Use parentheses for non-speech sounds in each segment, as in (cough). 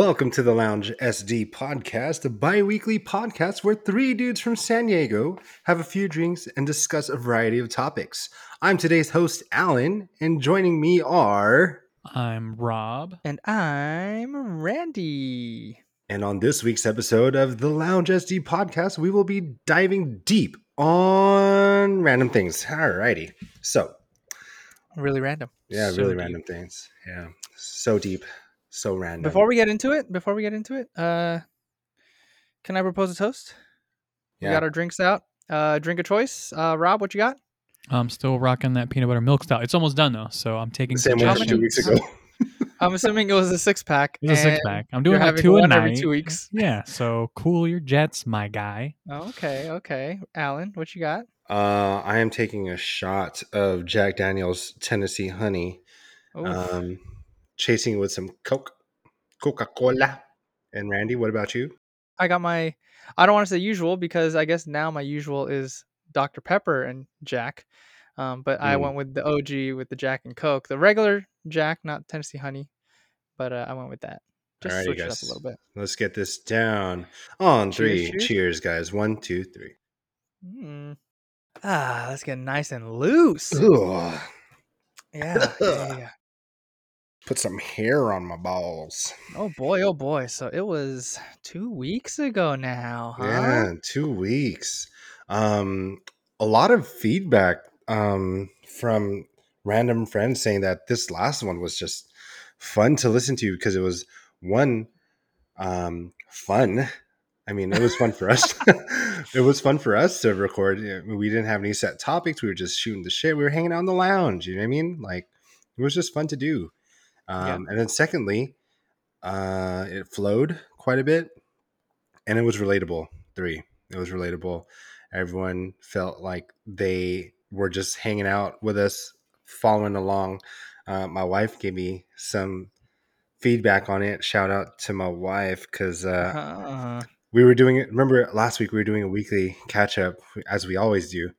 Welcome to the Lounge SD podcast, a bi weekly podcast where three dudes from San Diego have a few drinks and discuss a variety of topics. I'm today's host, Allen, and joining me are. I'm Rob. And I'm Randy. And on this week's episode of the Lounge SD podcast, we will be diving deep on random things. Alrighty. So, Really random. yeah, So really deep. random things. Yeah. So deep, so random. Before we get into it, before we get into it, uh can I propose a toast? Yeah. We got our drinks out. Uh drink of choice. Uh Rob, what you got? I'm still rocking that peanut butter milk stout. It's almost done though, so I'm taking the same one How from many- two weeks ago. (laughs) I'm assuming it was a six pack. It's a six pack. I'm doing like two a one night. every two weeks. (laughs) Yeah, so cool your jets, my guy. Oh, okay, okay. Allen, what you got? Uh, I am taking a shot of Jack Daniels Tennessee Honey, Oof. um, chasing it with some Coke, Coca Cola. And Randy, what about you? I got my I don't want to say usual because I guess now my usual is Dr. Pepper and Jack. Um, but I Mm. went with the OG with the Jack and Coke. The regular Jack, not Tennessee honey. But uh, I went with that. Just Alrighty, switch it up guys. a little bit. Let's get this down on three. cheers. Cheers, guys. One, two, three. Mm. Ah, let's get nice and loose. Yeah, yeah, yeah, yeah. Put some hair on my balls. Oh boy, oh boy. So it was two weeks ago now, huh? Yeah, two weeks. Um, a lot of feedback um, from random friends saying that this last one was just fun to listen to because it was one um, fun. I mean, it was fun for us. (laughs) (laughs) it was fun for us to record. We didn't have any set topics. We were just shooting the shit. We were hanging out in the lounge. You know what I mean? Like, it was just fun to do. Yeah. Um, And then, secondly, uh, it flowed quite a bit and it was relatable. Three, it was relatable. Everyone felt like they were just hanging out with us, following along. Uh, my wife gave me some feedback on it. Shout out to my wife because uh, Uh, we were doing it. Remember last week we were doing a weekly catch up as we always do,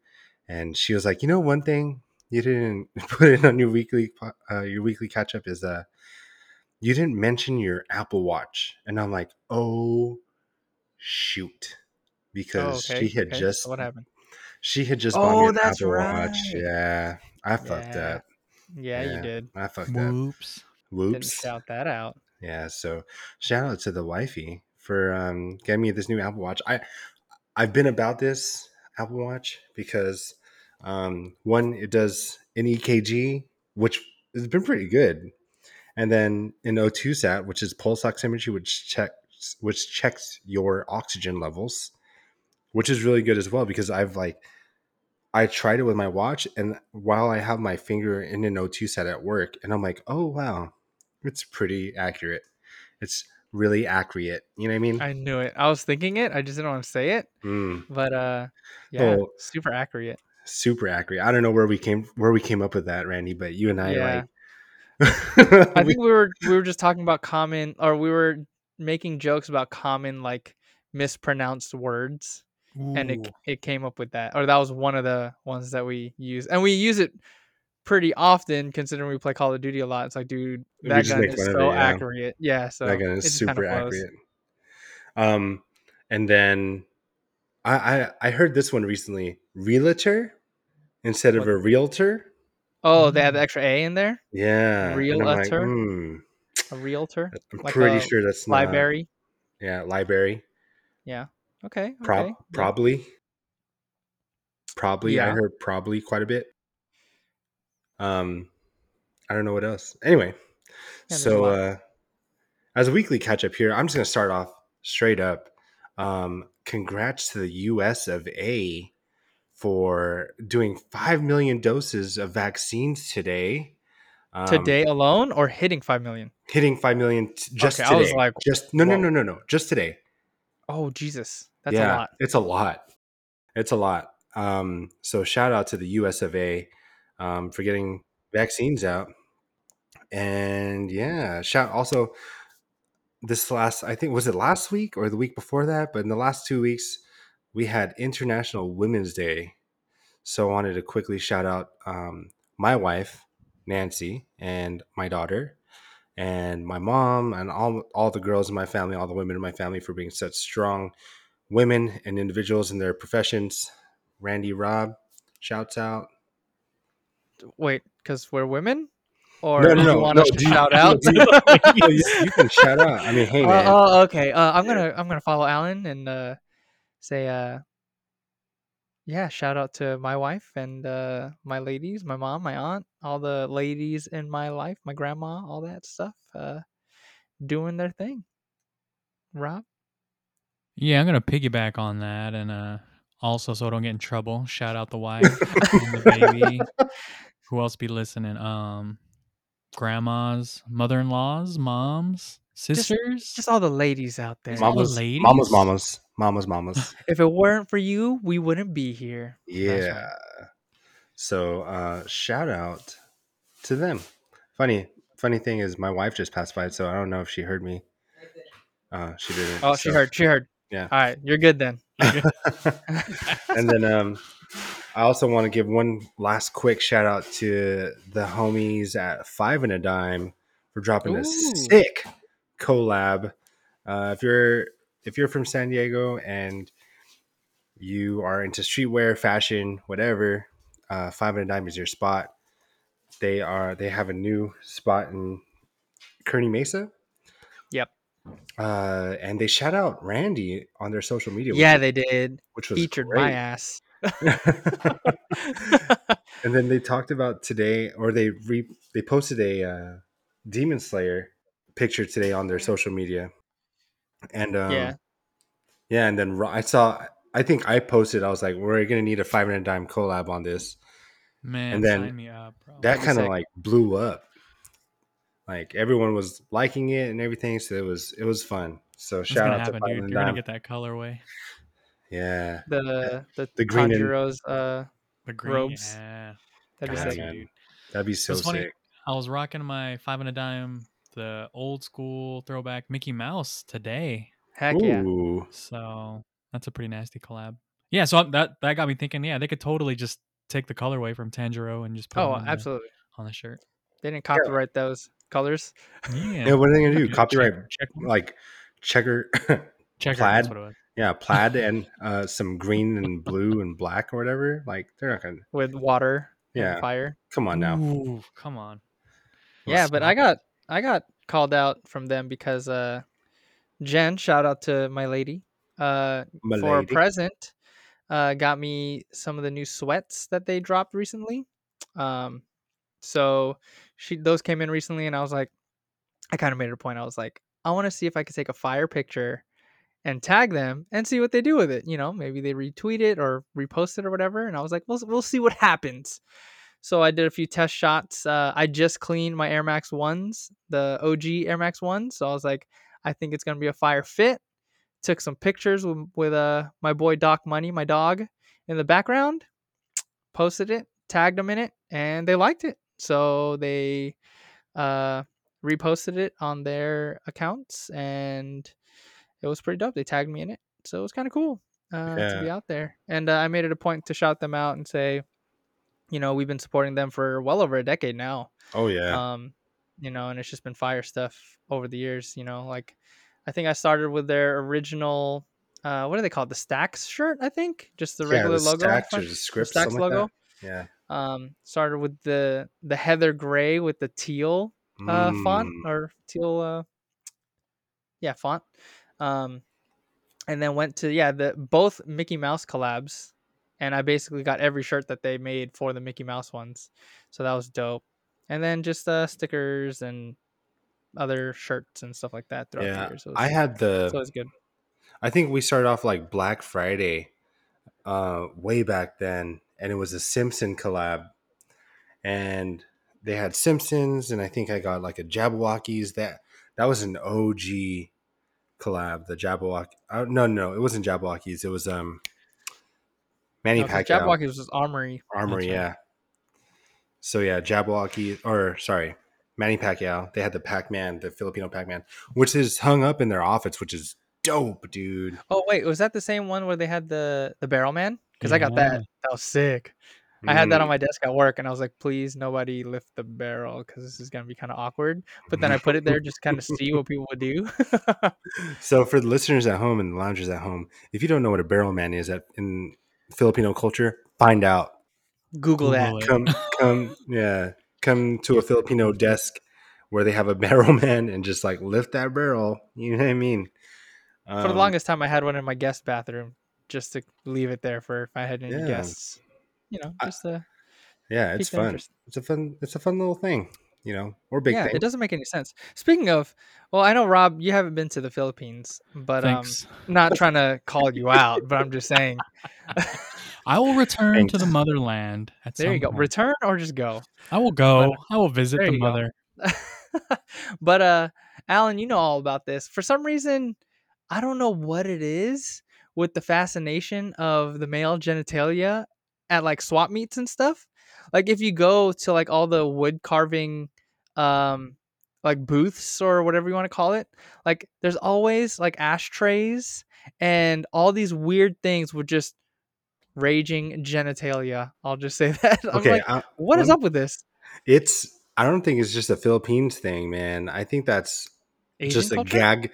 and she was like, "You know, one thing you didn't (laughs) put it on your weekly uh, your weekly catch up is uh you didn't mention your Apple Watch," and I'm like, "Oh shoot." oh, Because okay. she had okay. just what happened? she had just bought me Oh, an that's Apple Watch. Yeah, I fucked Yeah. that. Yeah, Yeah. you did. I fucked that. Whoops. Didn't Whoops. shout that out. Yeah, so shout out to the wifey for um, getting me this new Apple Watch. I I've been about this Apple Watch because um, one, it does an EKG, which has been pretty good, and then an O2 sat, which is pulse oximetry, which checks which checks your oxygen levels, which is really good as well because I've like I tried it with my watch, and while I have my finger in an O2 sat at work, and I'm like, oh wow, it's pretty accurate. It's really accurate. You know what I mean? I knew it. I was thinking it. I just didn't want to say it. Mm, But uh yeah, Oh. super accurate. Super accurate. I don't know where we came where we came up with that, Randy, but you and I Yeah. like. I (laughs) think we were we were just talking about common or we were making jokes about common like mispronounced words and it it came up with that or that was one of the ones that we use and we use it pretty often considering we play Call of Duty a lot. It's like dude, that gun is so it, yeah. accurate. Yeah, so that gun is super accurate. Um, and then I, I I heard this one recently: realtor instead of What? a realtor. Oh, they have the extra A in there. Yeah, I'm like, Realtor? hmm, A realtor, I'm Like pretty sure that's not. library. Yeah, library. Yeah. Okay. Prob- okay. yeah. probably. Probably, I heard probably quite a bit. Um, I don't know what else. Anyway, a so uh, as a weekly catch up here, I'm just gonna start off straight up. Um, congrats to the U.S. of A. for doing five million doses of vaccines today. Um, Today alone or hitting five million? hitting five million t- just Okay, today. I was like, just no, no, no, no, no, just today. Oh Jesus, that's yeah, a lot. It's a lot. It's a lot. Um, so shout out to the US of A um, for getting vaccines out. And yeah, shout also this last I think was it last week or the week before that, but in the last two weeks we had International Women's Day. So I wanted to quickly shout out um, my wife, Nancy, and my daughter. and my mom and all all the girls in my family, all the women in my family for being such strong women and individuals in their professions. Randy Rob, shouts out. Wait, because we're women, or No, no, do you no, want no, us to you- shout no, out? do you- you, you can shout out. I mean, hey Uh, (laughs) man, oh, okay. Uh, I'm gonna I'm gonna follow Allen and uh, say uh, yeah, shout out to my wife and uh, my ladies, my mom, my aunt, all the ladies in my life, my grandma, all that stuff, uh, doing their thing. Rob, Yeah, I'm gonna piggyback on that, and uh, also so I don't get in trouble. Shout out the wife and the baby. (laughs) Who else be listening? Um, grandmas, mother-in-laws, moms, sisters. just all the ladies out there. Just all the mamas, ladies? mamas, mamas, mamas, mamas. (laughs) If it weren't for you, we wouldn't be here. Yeah. right. So uh shout out to them. Funny funny thing is my wife just passed by, so I don't know if she heard me. Uh she didn't. Oh, she heard. She heard. Yeah. All right, you're good then. (laughs) and then um I also want to give one last quick shout out to the homies at Five and a Dime for dropping a sick collab. Uh, if you're if you're from San Diego and you are into streetwear, fashion, whatever, uh, Five and a Dime is your spot. They are they have a new spot in Kearny Mesa. Yep. Uh, and they shout out Randy on their social media. Yeah, they did. which was Featured great. my ass. (laughs) and then they talked about today, or they re they posted a uh, Demon Slayer picture today on their social media, and um, Yeah. yeah, and then I saw. I think I posted. I was like, "We're gonna need a Five and a Dime collab on this." Man, and then sign me up, bro. That kind of like blew up. Like everyone was liking it and everything, so it was it was fun. So It's shout gonna out to happen, five dude. You're gonna get that colorway, Yeah, The the, the green and- Tanjiro's, uh the green. Robes. Yeah, that'd be Yeah, sick. man. that'd be so It's funny. sick. I was rocking my five and a dime, the old school throwback Mickey Mouse today. Heck yeah. So that's a pretty nasty collab. Yeah, so that that got me thinking. Yeah, they could totally just take the colorway from Tanjiro and just put Oh, it on the, absolutely. on the shirt. They didn't copyright those colors. Yeah. yeah. What are they gonna do? Copyright check, like checker (laughs) checker, plaid? That's what it was. Yeah, (laughs) plaid and uh, some green and blue and black or whatever. Like they're not gonna. with water Yeah. and fire. Come on now. Ooh, come on. Yeah, but I Stop got I got called out from them because uh Jen, shout out to my lady, uh My for a present, uh got me some of the new sweats that they dropped recently. Um so she those came in recently and I was like I kind of made it a point. I was like, I want to see if I could take a fire picture and tag them and see what they do with it. You know, maybe they retweet it or repost it or whatever. And I was like, we'll we'll see what happens. So I did a few test shots. Uh, I just cleaned my Air Max ones, the OG Air Max ones. So I was like, I think it's gonna be a fire fit. Took some pictures with, with uh my boy Doc Money, my dog, in the background. (tsk) Posted it, tagged them in it, and they liked it. So they uh reposted it on their accounts, and it was pretty dope. They tagged me in it, so it was kind of cool uh, to be out there. And uh, I made it a point to shout them out and say, you know, we've been supporting them for well over a decade now. Oh yeah. Um, you know, and it's just been fire stuff over the years. You know, like I think I started with their original. Uh, what do they call it? The Stacks shirt, I think. Just the yeah, regular the logo. stacks or the the Stacks like logo. that. Yeah. Um, started with the the heather gray with the teal uh, font Mm. or teal uh, yeah font um and then went to yeah the both mickey mouse collabs and i basically got every shirt that they made for the mickey mouse ones so that was dope and then just uh stickers and other shirts and stuff like that throughout the Yeah, years It I was- had the. so it's good I think we started off like Black Friday, uh, way back then, and it was a Simpson collab, and they had Simpsons, and I think I got like a Jabbawockeez. That that was an OG collab. The Jabberwock. Uh, no, no, it wasn't Jabbawockeez. It was um, Manny no, 'cause Pacquiao Jabberwocky was just armory Armory. Right. Yeah. So yeah, Jabberwocky, or sorry, Manny Pacquiao. They had the Pac Man, the Filipino Pac Man, which is hung up in their office, which is dope, dude. oh wait was that the same one where they had the the barrel man because i got that Yeah. that was sick I had that on Mm. my desk at work, and I was like, "Please, nobody lift the barrel because this is gonna be kind of awkward." But then I put it there just kind of see what people would do. (laughs) So for the listeners at home and the loungers at home, if you don't know what a barrel man is at, in Filipino culture, find out. Google, that. Google it. Come, come, yeah, come to a Filipino desk where they have a (laughs) barrel man and just like lift that barrel. You know what I mean? For the Um, longest time, I had one in my guest bathroom just to leave it there for if I had any Yeah. guests. You know, just to yeah, it's fun. interest. It's a fun. It's a fun little thing. You know, or big yeah, thing. it doesn't make any sense. Speaking of, well, I know Rob, you haven't been to the Philippines, but um, Thanks. not trying to call you out, but I'm just saying. (laughs) I will return to the motherland at There some you go. point. Return or just go. I will go. I will visit the mother. (laughs) but uh Allen, you know all about this. For some reason, I don't know what it is with the fascination of the male genitalia at like swap meets and stuff. Like if you go to like all the wood carving um like booths or whatever you want to call it, like there's always like ashtrays and all these weird things with just raging genitalia. I'll just say (laughs) that. I'm Okay, like, I, what is up with this? it's. I don't think it's just a Philippines thing, man. I think that's Asian just a culture? gag,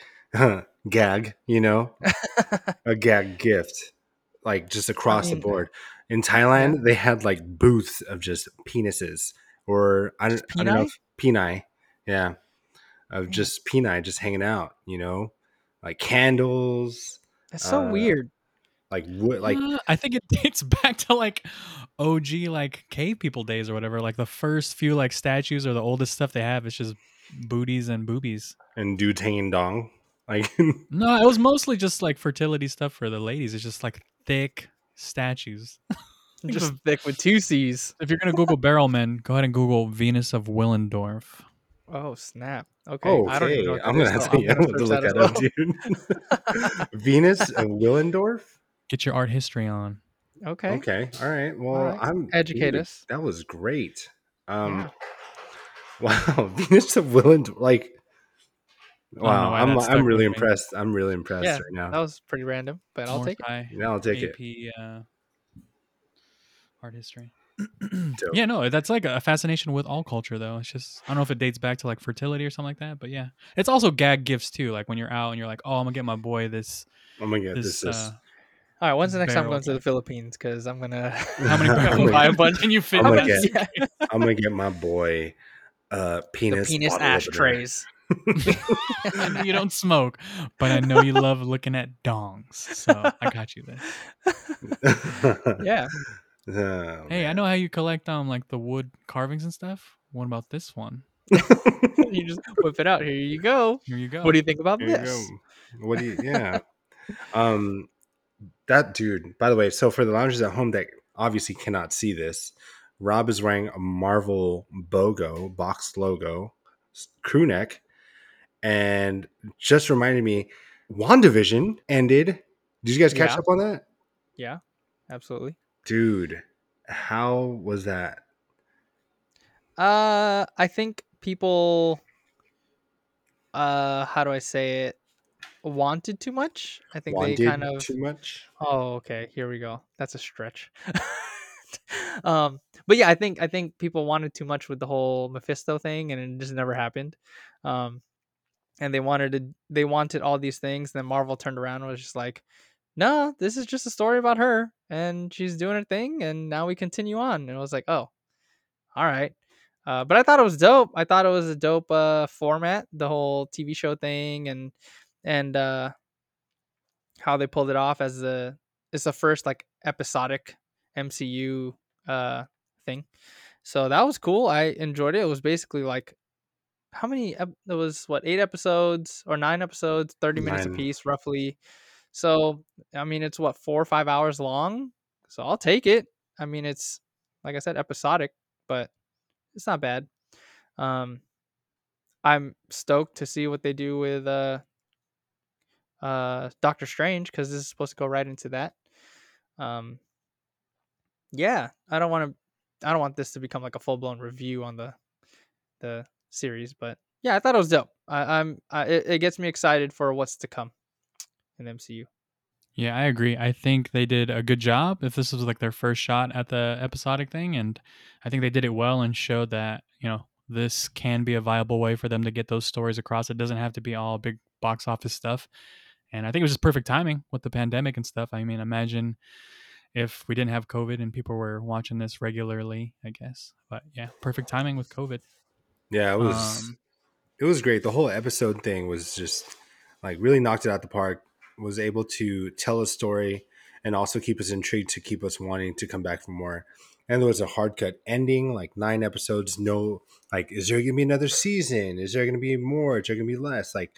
gag. You know, (laughs) a gag gift, like just across mean, the board. In Thailand, they had like booths of just penises, or I don't, I don't know, peni? if, peni, yeah, of Yeah. just peni just hanging out. You know, like candles, That's so uh, weird. like wood, like Uh, I think it (laughs) dates back to like OG like cave people days or whatever. Like the first few like statues or the oldest stuff they have is just booties and boobies. and dutang dong, like No, it was mostly just like fertility stuff for the ladies. It's just like thick statues. (laughs) Just thick with two C's. (laughs) If you're gonna Google barrel men, go ahead and Google Venus of Willendorf. Oh snap! Okay, Oh, I don't even okay. know what that (laughs) I'm gonna have to, I'm gonna gonna look that that up, well. dude. Venus of Willendorf. Get your art history on. Okay, Okay, all right. Well, right. I'm Educate dude, us. That was great. Um, Yeah. wow, Venus of Willendorf. Like, know wow, I'm I'm really me. impressed. I'm really impressed Yeah, right now. that was pretty random, but I'll More take it. Yeah, I'll take it. Uh, art history. (clears throat) (clears throat) Yeah, no, that's like a fascination with all culture, though. It's just I don't know if it dates back to like fertility or something like that, but yeah, it's also gag gifts too. Like when you're out and you're like, oh, I'm gonna get my boy this I'm gonna get this. this. this. uh, All right, when's the next time I'm going to the. Philippines? Because I'm gonna (laughs) how many I'm (laughs) I'm gonna- buy a bunch and you (laughs) fit I'm gonna that get- I'm gonna get my boy uh penis penis ashtrays. I (laughs) know you don't smoke, but I know you love looking at dongs. So I got you there. Yeah, (laughs) Oh, Hey, I know how you collect um like the wood carvings and stuff. What about this one? (laughs) you just whip it out. Here you go. Here you go. What do you think about There you this? What do you? Yeah. um, that dude. By the way, so for the loungers at home that obviously cannot see this, Rob is wearing a Marvel BOGO box logo crew neck, and just reminded me, Wandavision ended. Did you guys catch Yeah. up on that, Yeah, absolutely. dude? How was that? Uh, I think people, uh, how do I say it? Wanted too much. I think Wanted they kind of. too much. Oh, okay. Here we go. That's a stretch. (laughs) um, but yeah, I think I think people wanted too much with the whole Mephisto thing, and it just never happened. Um, and they wanted to, they wanted all these things. and Then Marvel turned around and was just like, "No, this is just a story about her, and she's doing her thing, and now we continue on." And it was like, "Oh, all right." Uh, but I thought it was dope. I thought it was a dope uh, format, the whole TV show thing, and and uh, how they pulled it off as the it's the first like episodic MCU uh thing. So that was cool. I enjoyed it. It was basically like how many ep- it was what eight episodes or nine episodes, 30 minutes Nine. apiece roughly. So I mean it's what four or five hours long. So I'll take it. I mean it's like I said episodic, but it's not bad. Um I'm stoked to see what they do with uh uh Doctor Strange because this is supposed to go right into that. Um yeah, I don't want to I don't want this to become like a full blown review on the the series, but yeah, I thought it was dope. I, I'm I, it, it gets me excited for what's to come in the MCU. Yeah, I agree. I think they did a good job if this was like their first shot at the episodic thing. And I think they did it well and showed that, you know, this can be a viable way for them to get those stories across. It doesn't have to be all big box office stuff. And I think it was just perfect timing with the pandemic and stuff. I mean, imagine if we didn't have COVID and people were watching this regularly, I guess. But yeah, perfect timing with COVID. Yeah, it was Um, it was great. The whole episode thing was just like really knocked it out the park. Was able to tell a story and also keep us intrigued to keep us wanting to come back for more. And there was a hard cut ending, like nine episodes. No, like, is there gonna be another season? Is there gonna be more? Is there gonna be less? Like,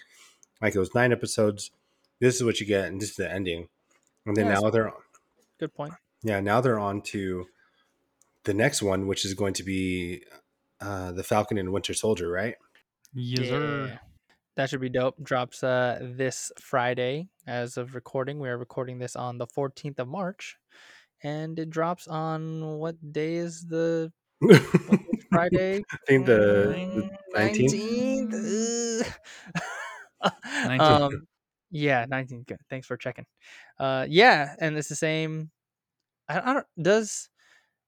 like it was nine episodes. This is what you get, and this is the ending. And then Yeah, now they're on. Good point. yeah now they're on to the next one, which is going to be uh, the Falcon and Winter Soldier, right? yes, sir. That should be dope. Drops uh this Friday as of recording. We are recording this on the 14th of March. And it drops on what day is the (laughs) what is Friday? I think the, the Mm, 19th. 19th. 19th. um yeah, 19th. Good. Thanks for checking. Uh yeah, and it's the same I, I don't does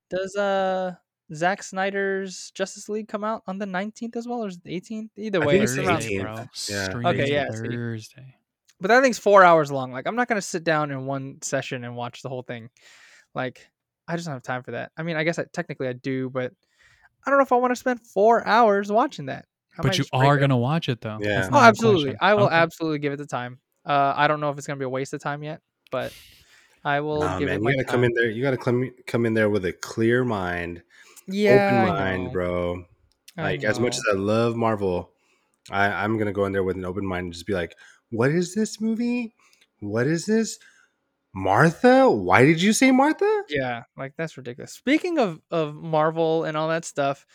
does uh Zack Snyder's Justice League come out on the 19th as well or is it the 18th? Either I way, think it's it's around Thursday, 18th. bro. Yeah. Okay, yeah. Thursday. but that thing's four hours long. Like I'm not gonna sit down in one session and watch the whole thing. Like I just don't have time for that. I mean, I guess I, technically I do, but I don't know if I want to spend four hours watching that. I But you are gonna watch it though. Yeah. Oh, absolutely. I will Okay. absolutely give it the time. Uh, I don't know if it's gonna be a waste of time yet, but I will Nah, give man, it you gotta time. come in there. You gotta come come in there with a clear mind, Yeah, open mind, bro. I Like as much as I love Marvel, I, I'm gonna go in there with an open mind and just be like, "What is this movie? What is this? Martha? Why did you say Martha? Yeah, like that's ridiculous. Speaking of of Marvel and all that stuff,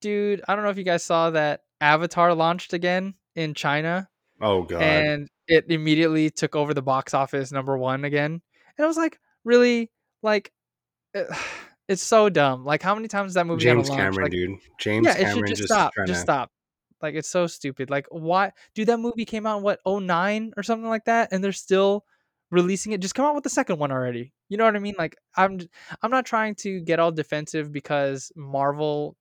dude, I don't know if you guys saw that Avatar launched again in China Oh god, and it immediately took over the box office number 1 again. And I was like, really? Like eh, it's so dumb. Like how many times is that movie James? Cameron, Like dude. James yeah, it should Cameron just, just, stop. Just to. stop. Like it's so stupid. Like why dude that movie came out in what 09 or something like that and they're still releasing it. Just come out with the second one already. You know what I mean? Like I'm I'm not trying to get all defensive because Marvel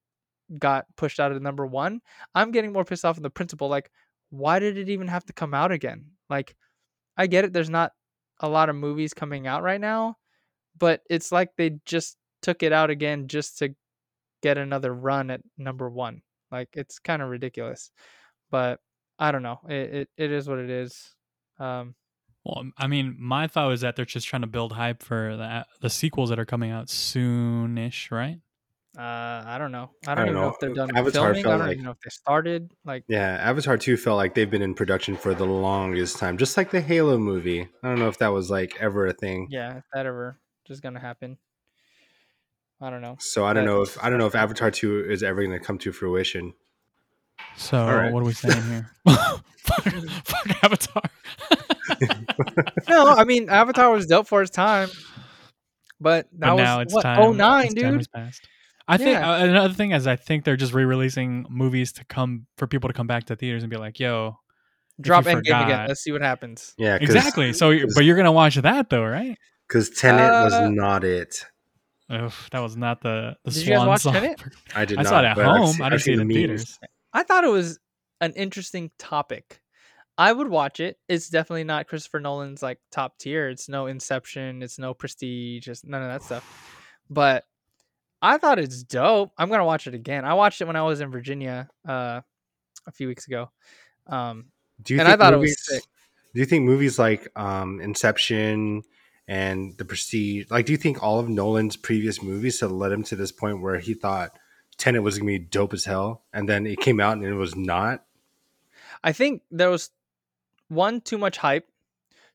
got pushed out of number 1. I'm getting more pissed off in the principle like why did it even have to come out again? Like I get it there's not a lot of movies coming out right now, but it's like they just took it out again just to get another run at number one. Like it's kind of ridiculous, but I don't know. It, it it is what it is. Um, Well, I mean, my thought was that they're just trying to build hype for the the sequels that are coming out soonish, right? uh, I don't know. I I don't don't even know know. if they're done Avatar filming. I felt don't like even know if they started. Like yeah, Avatar two felt like they've been in production for the longest time, just like the Halo movie. I don't know if that was like ever a thing. yeah, if that ever just gonna happen. I don't know. So I don't But know if I don't know if. Avatar two is ever going to come to fruition. So right. what are we saying here? (laughs) fuck, fuck Avatar. (laughs) No, I mean Avatar was dope for its time, but that but was it's what time. oh nine, its time dude. has. I think Yeah. uh, another thing is I think they're just re-releasing movies to come for people to come back to theaters and be like, "Yo, Drop you Endgame again. Let's see what happens. Yeah, exactly." So, you- but you're gonna watch that though, right? (laughs) because Tenet was Uh, not it. Oof, that was not the the Did you guys swan watch song. Tenet? I did not. I not. saw it at home. seen- I I've didn't see it in the memes. theaters. I thought it was an interesting topic. I would watch it. It's definitely not Christopher Nolan's like top tier. It's no Inception. It's no Prestige. It's none of that stuff. But I thought it's dope. I'm gonna watch it again. I watched it when I was in Virginia uh, a few weeks ago. Um, Do you And I think thought it was movies? sick. Do you think movies like um, Inception and The Prestige, like, do you think all of Nolan's previous movies have led him to this point where he thought Tenet was gonna be dope as hell, and then it came out and it was not? I think there was one too much hype.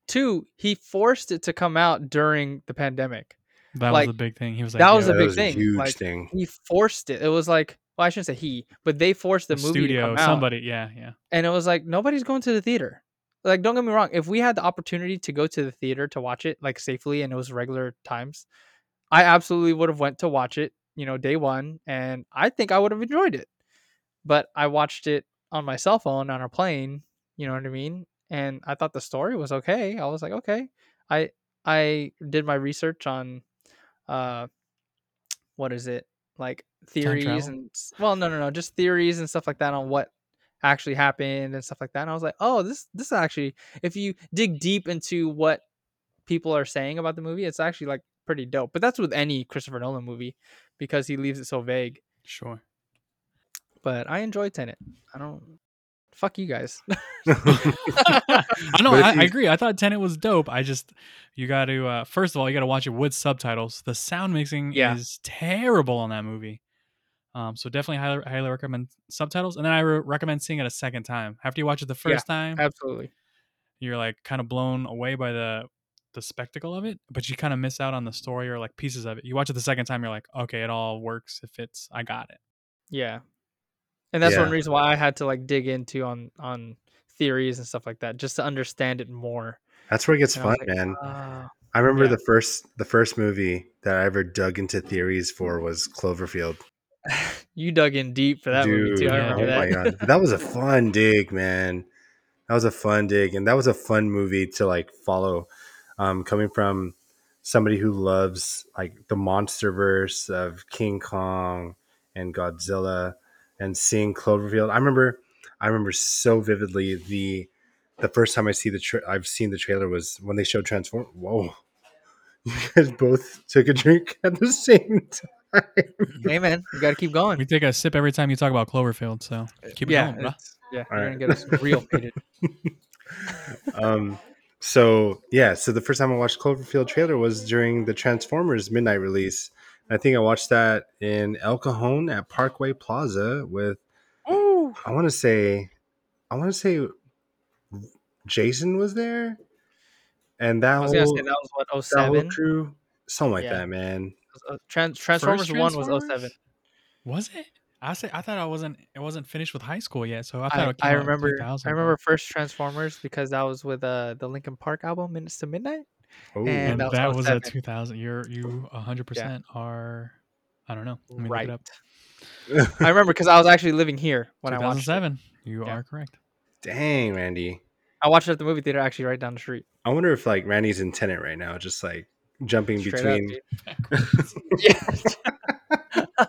Two, he forced it to come out during the pandemic. That Like, was a big thing. He was like, that was "Yo, a that big was a thing, huge like, thing. He forced it. It was like, well, I shouldn't say he, but they forced the, the movie to studio, come out. somebody, yeah, yeah." and it was like nobody's going to the theater. Like, don't get me wrong. If we had the opportunity to go to the theater to watch it like safely and it was regular times, I absolutely would have went to watch it. You know, day one, and I think I would have enjoyed it. But I watched it on my cell phone on a plane. You know what I mean? And I thought the story was okay. I was like, okay, I I did my research on uh what is it? Like theories and well no no no just theories and stuff like that on what actually happened and stuff like that. And I was like, "Oh, this this actually if you dig deep into what people are saying about the movie, it's actually like pretty dope." But that's with any Christopher Nolan movie because he leaves it so vague. Sure. But I enjoy Tenet. I don't fuck you guys. (laughs) I know. I, I agree. I thought Tenet was dope. I just you got to uh, first of all you got to watch it with subtitles. The sound mixing Yeah. is terrible on that movie. Um, so definitely highly, highly recommend subtitles. And then I re- recommend seeing it a second time. After you watch it the Yeah, first time, Absolutely. you're like kind of blown away by the the spectacle of it, but you kind of miss out on the story or like pieces of it. You watch it the second time, you're like, okay, it all works. It fits. I got it. Yeah. And that's one reason why I had to like dig into on on theories and stuff like that just to understand it more. That's where it gets And I fun, like, man. "Ah." I remember Yeah. the first the first movie that I ever dug into theories for was Cloverfield. You dug in deep for that movie too. I remember oh that. my god, that was a fun dig, man. That was a fun dig, and that was a fun movie to like follow. Um, coming from somebody who loves like the monster verse of King Kong and Godzilla, and seeing Cloverfield. I remember, I remember so vividly the the first time I see the tra- I've seen the trailer was when they showed Transform. Whoa, (laughs) you guys both took a drink at the same (laughs) time. Hey man, you got to keep going. We take a sip every time you talk about Cloverfield. So keep it yeah, going, bro. it's- yeah, All you're right. gonna get us real (laughs) faded. um so yeah so the first time i watched cloverfield trailer was during the transformers midnight release i think i watched that in el cajon at parkway plaza with Ooh. i want to say i want to say jason was there and that I was whole, say that was what that whole crew something like Yeah. that man Uh, Trans- Transformers First one was 07. Was it? I say I thought I wasn't. It wasn't finished with high school yet. So I thought I, it came I out remember I remember first Transformers because that was with uh the Linkin Park album Minutes to Midnight. oh And and that that, was was a 2000. You're you 100 percent are. I don't know. Let me Right. look it up. I remember because I was actually living here when I watched it. 2007. You Yeah. are correct. dang randy I watched it at the movie theater actually right down the street. i wonder if like randy's in Tenet right now just like jumping Straight between up, dude. yeah.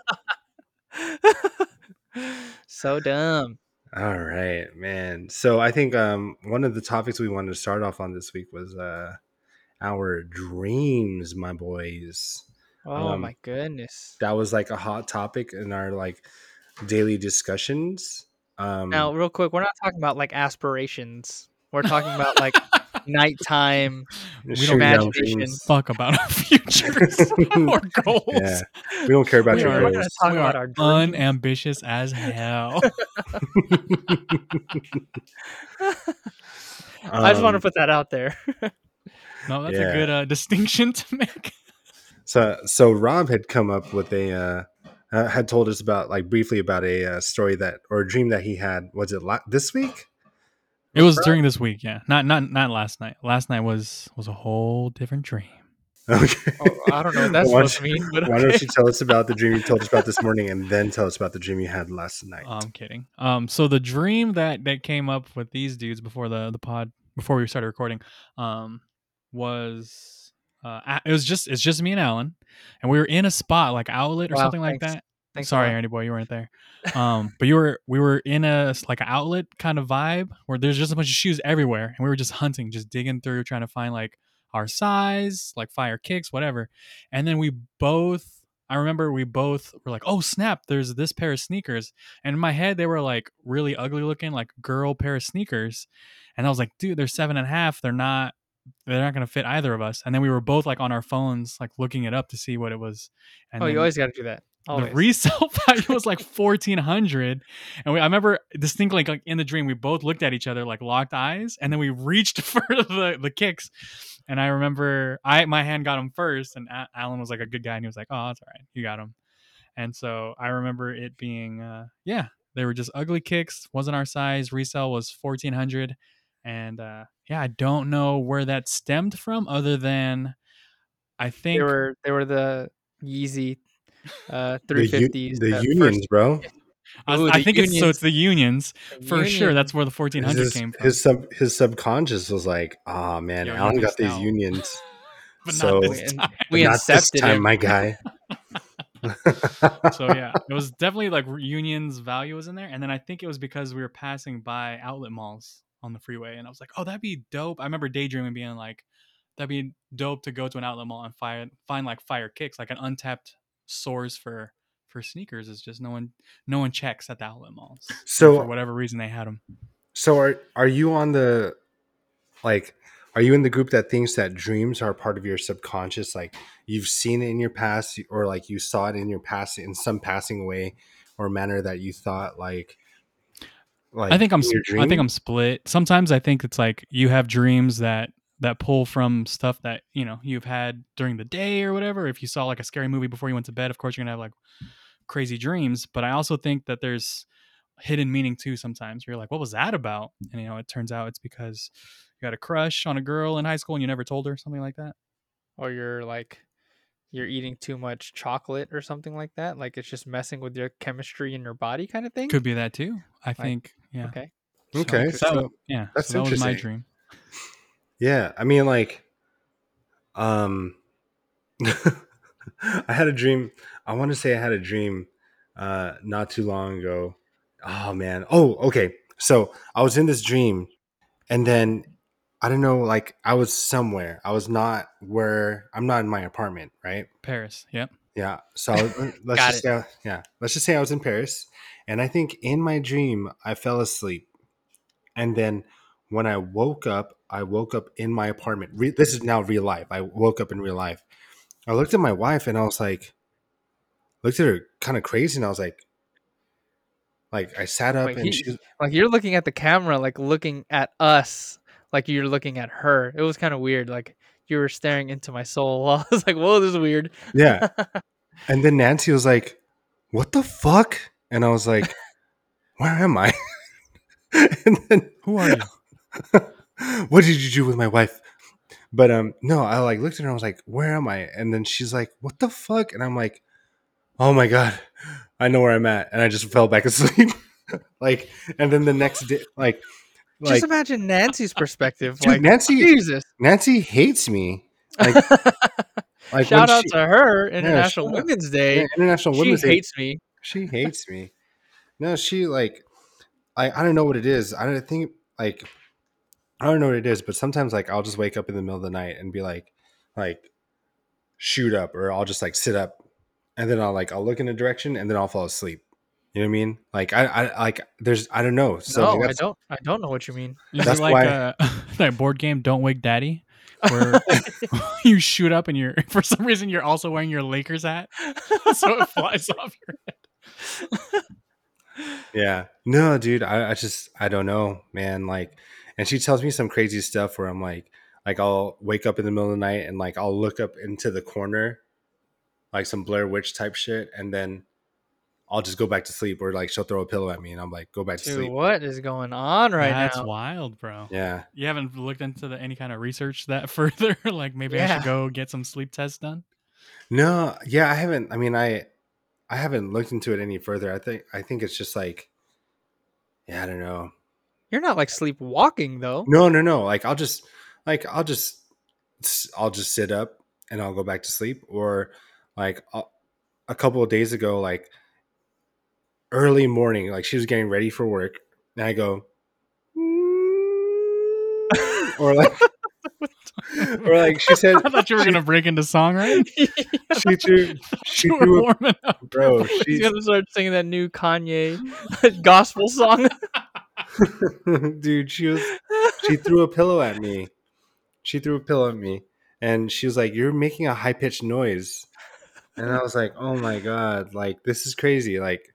(laughs) (laughs) so dumb. All right, man. So I think um, one of the topics we wanted to start off on this week was uh, our dreams, my boys. Oh Um, my goodness. That was like a hot topic in our like daily discussions. Um, Now, real quick, we're not talking about like aspirations. We're talking about like (laughs) nighttime. We don't down imagination. Fuck about our (laughs) futures (laughs) or goals. Yeah, we don't care about We your are- We're goals. gonna talk we about are our dreams. unambitious as hell. (laughs) I just want to Um, put that out there. No, that's Yeah. a good uh, distinction to make. So, so Rob had come up with a uh, uh, had told us about like briefly about a uh, story that or a dream that he had. Was it la- this week? It was during this week, yeah. Not not not last night. Last night was was a whole different dream. Okay. Oh, I don't know what (laughs) that's Why supposed to mean, but Why okay. don't you tell us about the dream you told us about this (laughs) morning, and then tell us about the dream you had last night? I'm kidding. Um, so the dream that that came up with these dudes before the the pod before we started recording, um, was uh, it was just it's just me and Allen, and we were in a spot like outlet or Wow, something like that. Thanks Sorry. Andy boy, you weren't there. Um, but you were we were in a like an outlet kind of vibe where there's just a bunch of shoes everywhere, and we were just hunting, just digging through, trying to find like our size, like fire kicks, whatever. And then we both, I remember we both were like, "Oh snap! There's this pair of sneakers." And in my head, they were like really ugly looking, like girl pair of sneakers. And I was like, "Dude, they're seven and a half. They're not." They're not gonna fit either of us. And then we were both like on our phones, like looking it up to see what it was. And Oh, then you always got to do that. Always. the resale (laughs) value was like (laughs) fourteen hundred, and we, I remember distinctly like in the dream we both looked at each other like locked eyes, and then we reached (laughs) for the the kicks, and I remember I my hand got him first, and A- Allen was like a good guy, and he was like, "Oh, that's all right, you got him," and so I remember it being uh, yeah, they were just ugly kicks, wasn't our size. Resale was fourteen hundred, and uh, yeah, I don't know where that stemmed from, other than I think they were they were the Yeezy uh (laughs) the, u- the that unions, first- bro. I, Ooh, I the think it's so. It's the unions for sure. That's where the fourteen hundred came from. his sub his subconscious was like, oh man, Yo, you Allen got these out." unions. (laughs) but so- not this time. (laughs) we Not this time, him. my guy. so yeah, it was definitely like unions value was in there, and then I think it was because we were passing by outlet malls on the freeway, and I was like, oh, that'd be dope. I remember daydreaming being like, that'd be dope to go to an outlet mall and find find like fire kicks, like an untapped source for for sneakers. Is just no one no one checks at the outlet malls. So- for whatever reason, they had them. So are are you on the like are you in the group that thinks that dreams are part of your subconscious like you've seen it in your past or like you saw it in your past in some passing way or manner that you thought like like I think I'm in your sp- I think? I'm split. Sometimes I think it's like you have dreams that that pull from stuff that you know you've had during the day or whatever. If you saw like a scary movie before you went to bed, of course you're gonna have like crazy dreams. But I also think that there's hidden meaning too. Sometimes where you're like, what was that about? And you know, it turns out it's because you had a crush on a girl in high school and you never told her, something like that. or you're like you're eating too much chocolate or something like that. Like it's just messing with your chemistry in your body, kind of thing. Could be that too. I think. Yeah. Okay. So- Okay, so that so- was- yeah. that's so that was my dream. Yeah, I mean, like, um, (laughs) I had a dream. I want to say I had a dream, uh, not too long ago. Oh man. Oh, okay. So I was in this dream, and then I don't know. Like, I was somewhere. I was not where. I'm not in my apartment, right? Paris. Yep. Yeah. So (laughs) let's just say, yeah. Let's just say I was in Paris, and I think in my dream I fell asleep, and then when I woke up, I woke up in my apartment. Re- this is now real life. I woke up in real life. I looked at my wife and I was like, looked at her kind of crazy, and I was like, like I sat up Wait, and he- she Like you're looking at the camera, like looking at us, like you're looking at her. It was kind of weird. Like you were staring into my soul. (laughs) I was like, "Whoa, this is weird." yeah. (laughs) And then Nancy was like, "What the fuck?" And I was like, "Where am I?" (laughs) and then Who are you? What did you do with my wife? But um, no, I like looked at her. and I was like, "Where am I?" And then she's like, "What the fuck?" And I'm like, "Oh my god, I know where I'm at." And I just fell back (laughs) asleep. like, and then the next day, like, like Just imagine Nancy's perspective. Dude, like Nancy- Jesus. Nancy hates me. Like, (laughs) like Shout out she- to her, International out. Women's Day. yeah, International she Women's Day. She hates me. She hates me. No, she like, I I don't know what it is. I don't think like, I don't know what it is. But sometimes like I'll just wake up in the middle of the night and be like, like, shoot up, or I'll just like sit up, and then I'll like I'll look in a direction and then I'll fall asleep. You know what I mean? Like I I like there's I don't know. So no, I don't. I don't know what you mean. Is That's it like why- uh, (laughs) that board game Don't Wake Daddy? Where (laughs) (laughs) you shoot up and you're for some reason you're also wearing your Lakers hat. so it flies off your head. Yeah. No, dude, I, I just I don't know, man. Like and she tells me some crazy stuff where I'm like like I'll wake up in the middle of the night and like I'll look up into the corner, like some Blair Witch type shit, and then I'll just go back to sleep or like she'll throw a pillow at me and I'm like, go back to sleep. what is going on right That's now? That's wild, bro. Yeah. You haven't looked into the, any kind of research that (laughs) further? like maybe I should go get some sleep tests done. No, yeah, I haven't I mean I I haven't looked into it any further. I think I think it's just like yeah, I don't know. You're not like sleepwalking though. No, no, no. Like I'll just like I'll just I'll just sit up and I'll go back to sleep or like I'll, a couple of days ago like early morning like she was getting ready for work and I go (laughs) or like or like she said (laughs) I thought you were gonna break into song, right? (laughs) she threw she you were threw warming up. bro she's gonna start singing that new Kanye gospel song. (laughs) dude she was she threw a pillow at me. She threw a pillow at me and she was like, You're making a high pitched noise. And I was like, Oh my God, like this is crazy. Like,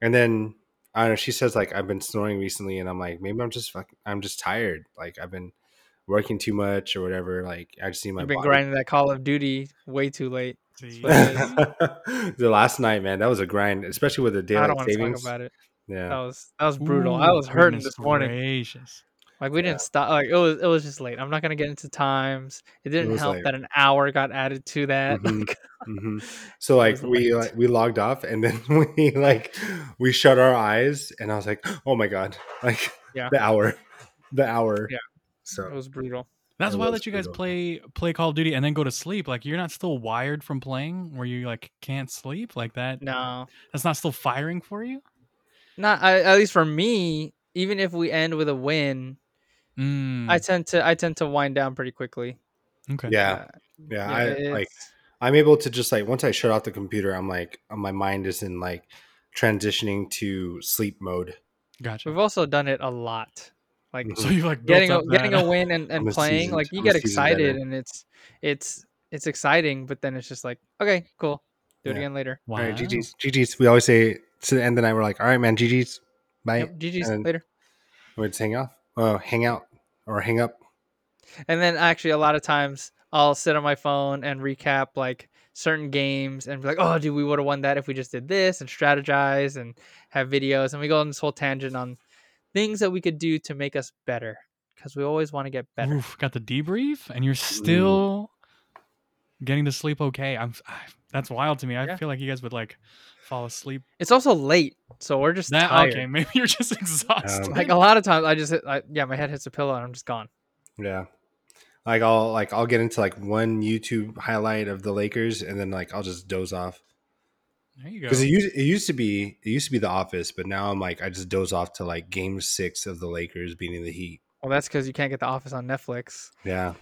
and then I don't know, she says, like, I've been snoring recently, and I'm like, maybe I'm just fucking, I'm just tired. Like, I've been working too much or whatever. Like, I just need my You've been body. grinding that Call of Duty way too late. (laughs) The last night, man, that was a grind, especially with the I daylight don't savings. talk about it. That was that was brutal. I was hurting this morning. Gracious. Like we Yeah. didn't stop. Like it was it was just late. I'm not gonna get into times. It didn't was help late. that an hour got added to that. (laughs) Mhm. Like, hmm So like we late. like we logged off and then (laughs) we like we shut our eyes and I was like, oh my god, (laughs) like Yeah. the hour, the hour. Yeah. So it was brutal. That's why wild was that you guys brutal. play play Call of Duty and then go to sleep. Like you're not still wired from playing where you like can't sleep like that. No, That's not still firing for you. Not I, at least for me. Even if we end with a win, Mm, I tend to I tend to wind down pretty quickly. okay. yeah, Uh, yeah. yeah, I like I'm able to just like once I shut off the computer, I'm like my mind is in like transitioning to sleep mode. Gotcha. We've also done it a lot. Like Mhm. So you like getting a, getting a win and, and playing, seasoned- like you I'm get excited veteran. and it's it's it's exciting, but then it's just like, okay, cool. Do it Yeah. again later. Wow. All right, GG's, GG's. We always say to the end of the night, we're like, all right, man, GG's, bye. Yep, GG's and- later. We just hang off, oh, hang out, or hang up. And then actually a lot of times I'll sit on my phone and recap like certain games and be like, oh dude, we would have won that if we just did this and strategize and have videos and we go on this whole tangent on things that we could do to make us better. Because we always want to get better. Oof, got the debrief, and you're Mm. still getting to sleep okay. I'm. I, that's wild to me. I Yeah. feel like you guys would like fall asleep. It's also late, so we're just That tired. okay? (laughs) Maybe you're just exhausted. Like a lot of times I just hit, I, yeah, my head hits a pillow and I'm just gone. Yeah. Like I'll like I'll get into like one YouTube highlight of the Lakers and then like I'll just doze off there you go. because it used it used to be it used to be The Office, but now I'm like I just doze off to like Game Six of the Lakers beating the Heat. Well, that's because you can't get The Office on Netflix. Yeah.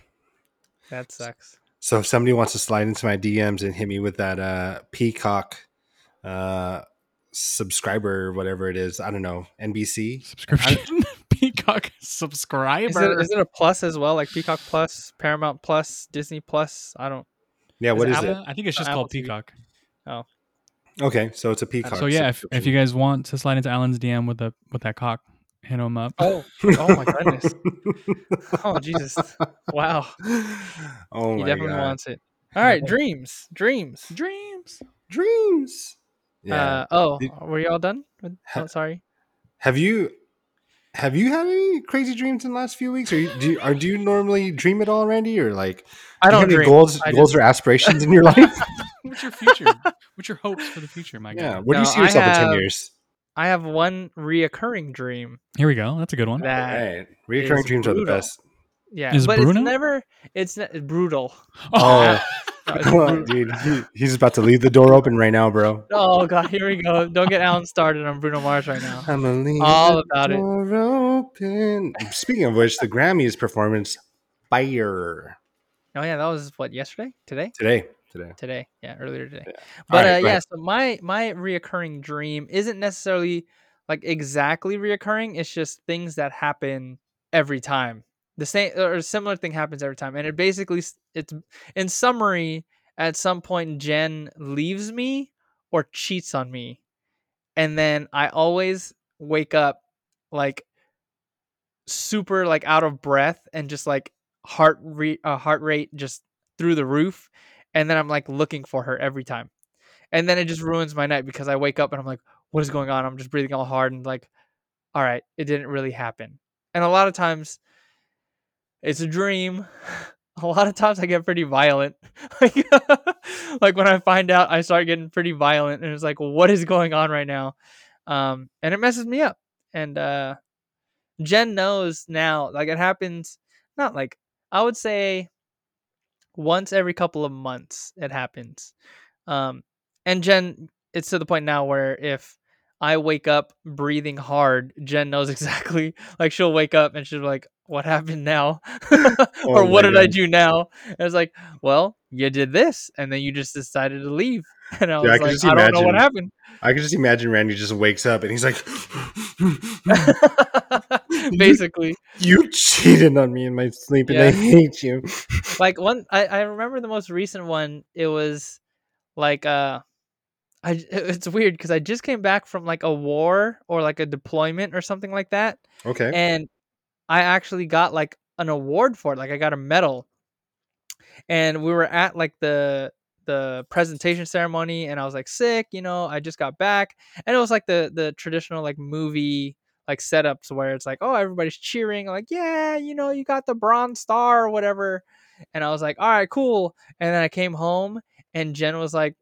That sucks. So if somebody wants to slide into my DMs and hit me with that uh Peacock uh subscriber or whatever it is, I don't know NBC. subscription. (laughs) Peacock subscriber. Is it, is it a plus as well, like Peacock Plus, Paramount Plus, Disney Plus? I don't. Yeah, what Is is it it? Uh, I think it's just Apple called TV. Oh. Okay, so it's a Peacock. So yeah, if, if you guys want to slide into Allen's DM with the with that cock, hit him up. Oh, oh my goodness. (laughs) Oh Jesus! Wow, oh he my definitely god. wants it. All right, (laughs) dreams, dreams. Dreams. Dreams. Yeah. Uh, oh, Did- were you all done? Ha- oh, sorry. have you have you had any crazy dreams in the last few weeks? Or you, do you, or do you normally dream at all, Randy? Or like I do you don't have any goals I goals or aspirations in your (laughs) life? What's your future? What's your hopes for the future, my yeah. guy? Where do you see I yourself in ten years? I have one reoccurring dream Here we go. That's a good one. that Right. Reoccurring is dreams are the best. yeah, Is but Bruno? it's never. It's ne- brutal. Oh, No, it's come on, dude. He, he's about to leave the door open right now, bro. Oh god, here we go. Don't get Allen started on Bruno Mars right now. I'm gonna leave All about it. open. Speaking of which, the Grammys performance fire Oh yeah, that was what yesterday, today, today. Today. today. Yeah, earlier today. Yeah. But Alright, uh, yeah, ahead. so my my reoccurring dream isn't necessarily like exactly reoccurring. It's just things that happen every time. The same or similar thing happens every time, and it basically it's in summary. At some point, Jen leaves me or cheats on me, and then I always wake up like super like out of breath and just like heart rate uh, heart rate just through the roof and then I'm like looking for her every time. And then it just ruins my night because I wake up and I'm like what is going on? I'm just breathing all hard and like all right, it didn't really happen. And a lot of times it's a dream. (laughs) A lot of times I get pretty violent. (laughs) (laughs) like, when I find out I start getting pretty violent and it's like what is going on right now? Um and it messes me up. And uh Jen knows now, like it happens not like I would say once every couple of months it happens. Um and Jen it's to the point now where if I wake up breathing hard, Jen knows (laughs) exactly like she'll wake up and she'll be like, What happened now? (laughs) (laughs) or Oh what did I do now? And it's like, Well, you did this and then you just decided to leave. And I I was can like, I don't know what imagine- happened. I can just imagine Randy just wakes up and he's like, Basically. "You cheated on me in my sleep, and I hate you." like one I, I remember the most recent one it was like uh I it- uh, it's weird because I just came back from like a war or like a deployment or something like that Okay. and I actually got like an award for it like I got a medal and we were at like the the presentation ceremony and I was like sick you know I just got back and it was like the the traditional like movie like setups where it's like, oh, everybody's cheering, like, yeah, you know, you got the bronze star or whatever. And I was like, all right, cool. And then I came home and Jen was like,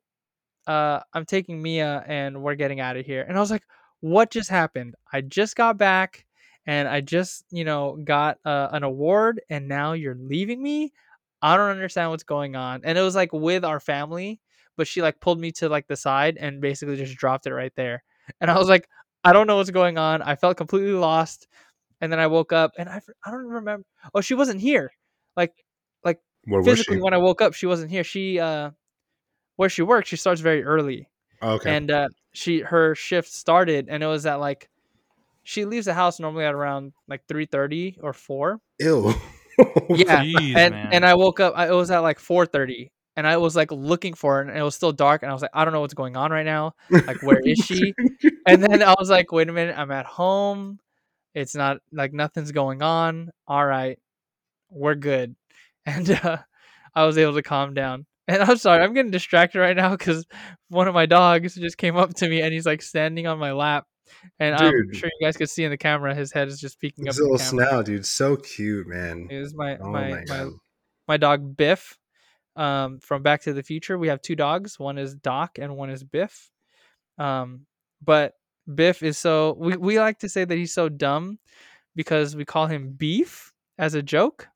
uh, I'm taking Mia and we're getting out of here. And I was like, what just happened? I just got back and I just, you know, got uh, an award and now you're leaving me. I don't understand what's going on. And it was like with our family, but she like pulled me to like the side and basically just dropped it right there. And I was like, I don't know what's going on. I felt completely lost. And then I woke up and I, I don't remember. Oh, she wasn't here. Like, like Where physically when I woke up, she wasn't here. She, uh, where she works, she starts very early. Okay. and uh, she her shift started and it was at like she leaves the house normally at around like 3.30 or 4 Ew. (laughs) Yeah, Jeez, and man. and i woke up I, it was at like 4.30 and i was like looking for her and it was still dark and i was like i don't know what's going on right now. Like where is she? (laughs) And then i was like wait a minute i'm at home. It's not like nothing's going on. All right we're good. (laughs) And uh, i was able to calm down and i'm sorry i'm getting distracted right now because one of my dogs just came up to me and he's like standing on my lap. And i'm sure you guys could see in the camera his head is just peeking up His in the little snout, dude. So cute, man. it is my Oh my my my, my dog biff um from back to the future. We have two dogs one is doc and one is biff. Um but biff is so we, we like to say that he's so dumb because we call him beef as a joke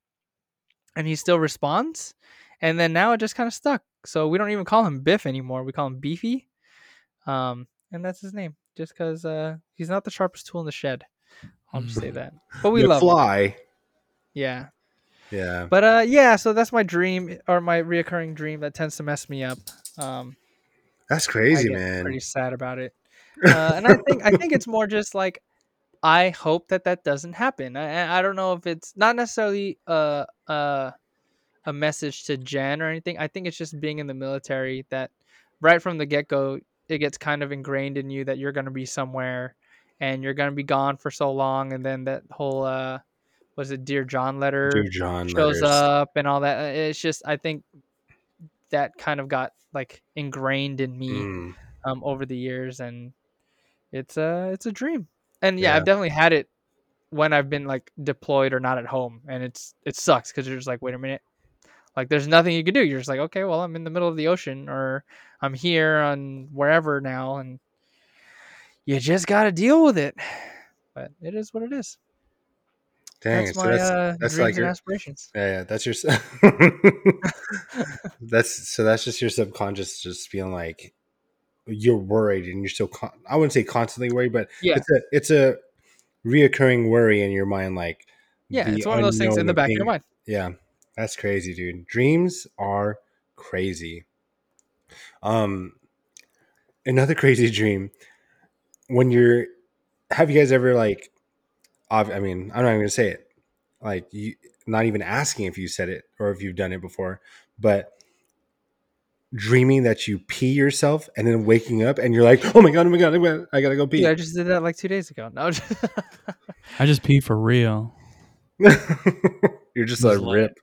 and he still responds and then now it just kind of stuck. So we don't even call him biff anymore we call him beefy. Um and that's his name just because uh he's not the sharpest tool in the shed. I'll just say that. But we love him. Yeah. Yeah. but uh yeah so that's my dream or my reoccurring dream that tends to mess me up. Um That's I crazy, get man. pretty sad about it. (laughs) Uh, and i think i think it's more just like i hope that that doesn't happen. I i don't know if it's not necessarily uh uh a message to jen or anything i think it's just being in the military that right from the get-go it gets kind of ingrained in you that you're going to be somewhere and you're going to be gone for so long and then that whole uh was it dear john letter Dude, John shows letters. up and all that. Uh, It's just I think that kind of got like ingrained in me Mm, um over the years and it's a it's a dream. And yeah, Yeah. I've definitely had it when I've been like deployed or not at home and it's it sucks cuz you're just like wait a minute. Like there's nothing you can do. You're just like okay, well I'm in the middle of the ocean or I'm here on wherever now and you just got to deal with it. But it is what it is. dang. that's so my that's uh, that's dreams like and your aspirations. yeah, yeah. That's your. (laughs) that's so. That's just your subconscious just feeling like you're worried and you're still. Con- I wouldn't say constantly worried, but Yeah. it's a it's a reoccurring worry in your mind, like Yeah, it's one of those things in the back of your mind. Yeah, that's crazy, dude. Dreams are crazy. Um, another crazy (laughs) dream when you're. Have you guys ever like? ob- I mean, I'm not even gonna say it. Like you, not even asking if you said it or if you've done it before, but dreaming that you pee yourself and then waking up and you're like, oh my god, oh my god, oh my God, I gotta go pee. Dude, I just did that like two days ago. No, I just pee for real. (laughs) you're just Just like let rip.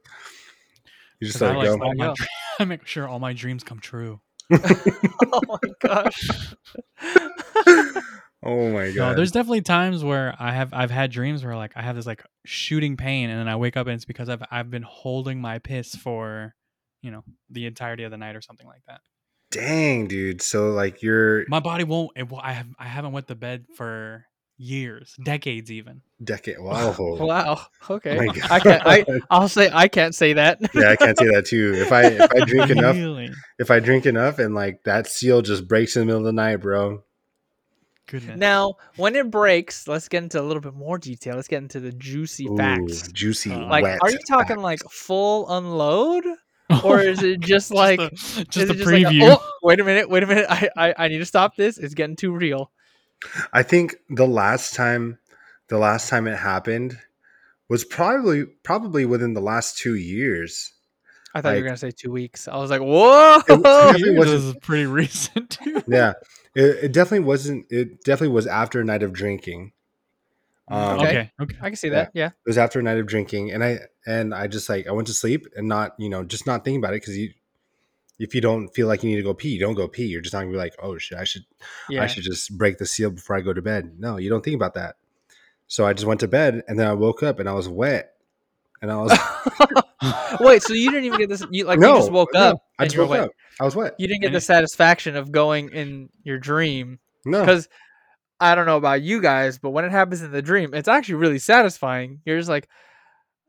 You just 'Cause I let it like go. all my, Go. I make sure all my dreams come true. (laughs) oh my gosh. (laughs) Oh my No, god. there's definitely times where I have I've had dreams where like I have this like shooting pain and then I wake up and it's because I've I've been holding my piss for, you know, the entirety of the night or something like that. Dang, dude. So like you're My body won't it, I have I haven't wet the bed for years, decades even. decade. (laughs) Wow. Wow. Okay. I can't. I, (laughs) I'll say I can't say that. yeah, I can't say that too. If I if I drink enough, Really? if I drink enough, and like that seal just breaks in the middle of the night, bro. Goodness. Now, when it breaks, let's get into a little bit more detail. Let's get into the juicy Ooh, facts. juicy, Uh, Like, wet. are you talking like full unload, (laughs) or is it just like just a, is just a it like a- preview? oh, wait a minute, wait a minute. I, I I need to stop this. It's getting too real. I think the last time, the last time it happened was probably probably within the last two years. I thought you Like- were gonna say two weeks. I was like, whoa. It- Two it (laughs) wasn't- is pretty recent. too. Yeah, it, it definitely wasn't. It definitely was after a night of drinking. Um, Okay. okay. Okay. I can see Yeah. that. Yeah. It was after a night of drinking, and I and I just like I went to sleep and not you know just not thinking about it because you if you don't feel like you need to go pee, you don't go pee. You're just not gonna be like, oh shit, I should Yeah. I should just break the seal before I go to bed. No, you don't think about that. So I just went to bed, and then I woke up and I was wet, and I was (laughs) Wait, so you didn't even get this? You like no, you just woke no, up I just woke wet. up. I was wet. You didn't get the satisfaction of going in your dream No, because I don't know about you guys, but when it happens in the dream, it's actually really satisfying. You're just like,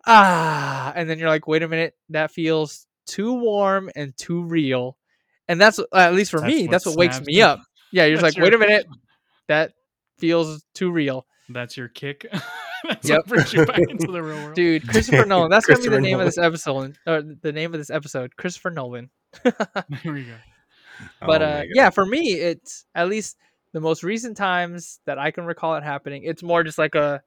ah, and then you're like, wait a minute, that feels too warm and too real, and that's at least for That's me, that's what wakes me up. Yeah, you're just That's like, wait a minute, that feels too real, That's your kick. (laughs) That's Yep. what brings you back into the (laughs) real world. dude. Christopher (laughs) Nolan. That's gonna be the Christopher name of this episode, or the name of this episode, Christopher Nolan. There we go. but Oh uh God. yeah for me it's at least the most recent times that i can recall it happening it's more just like a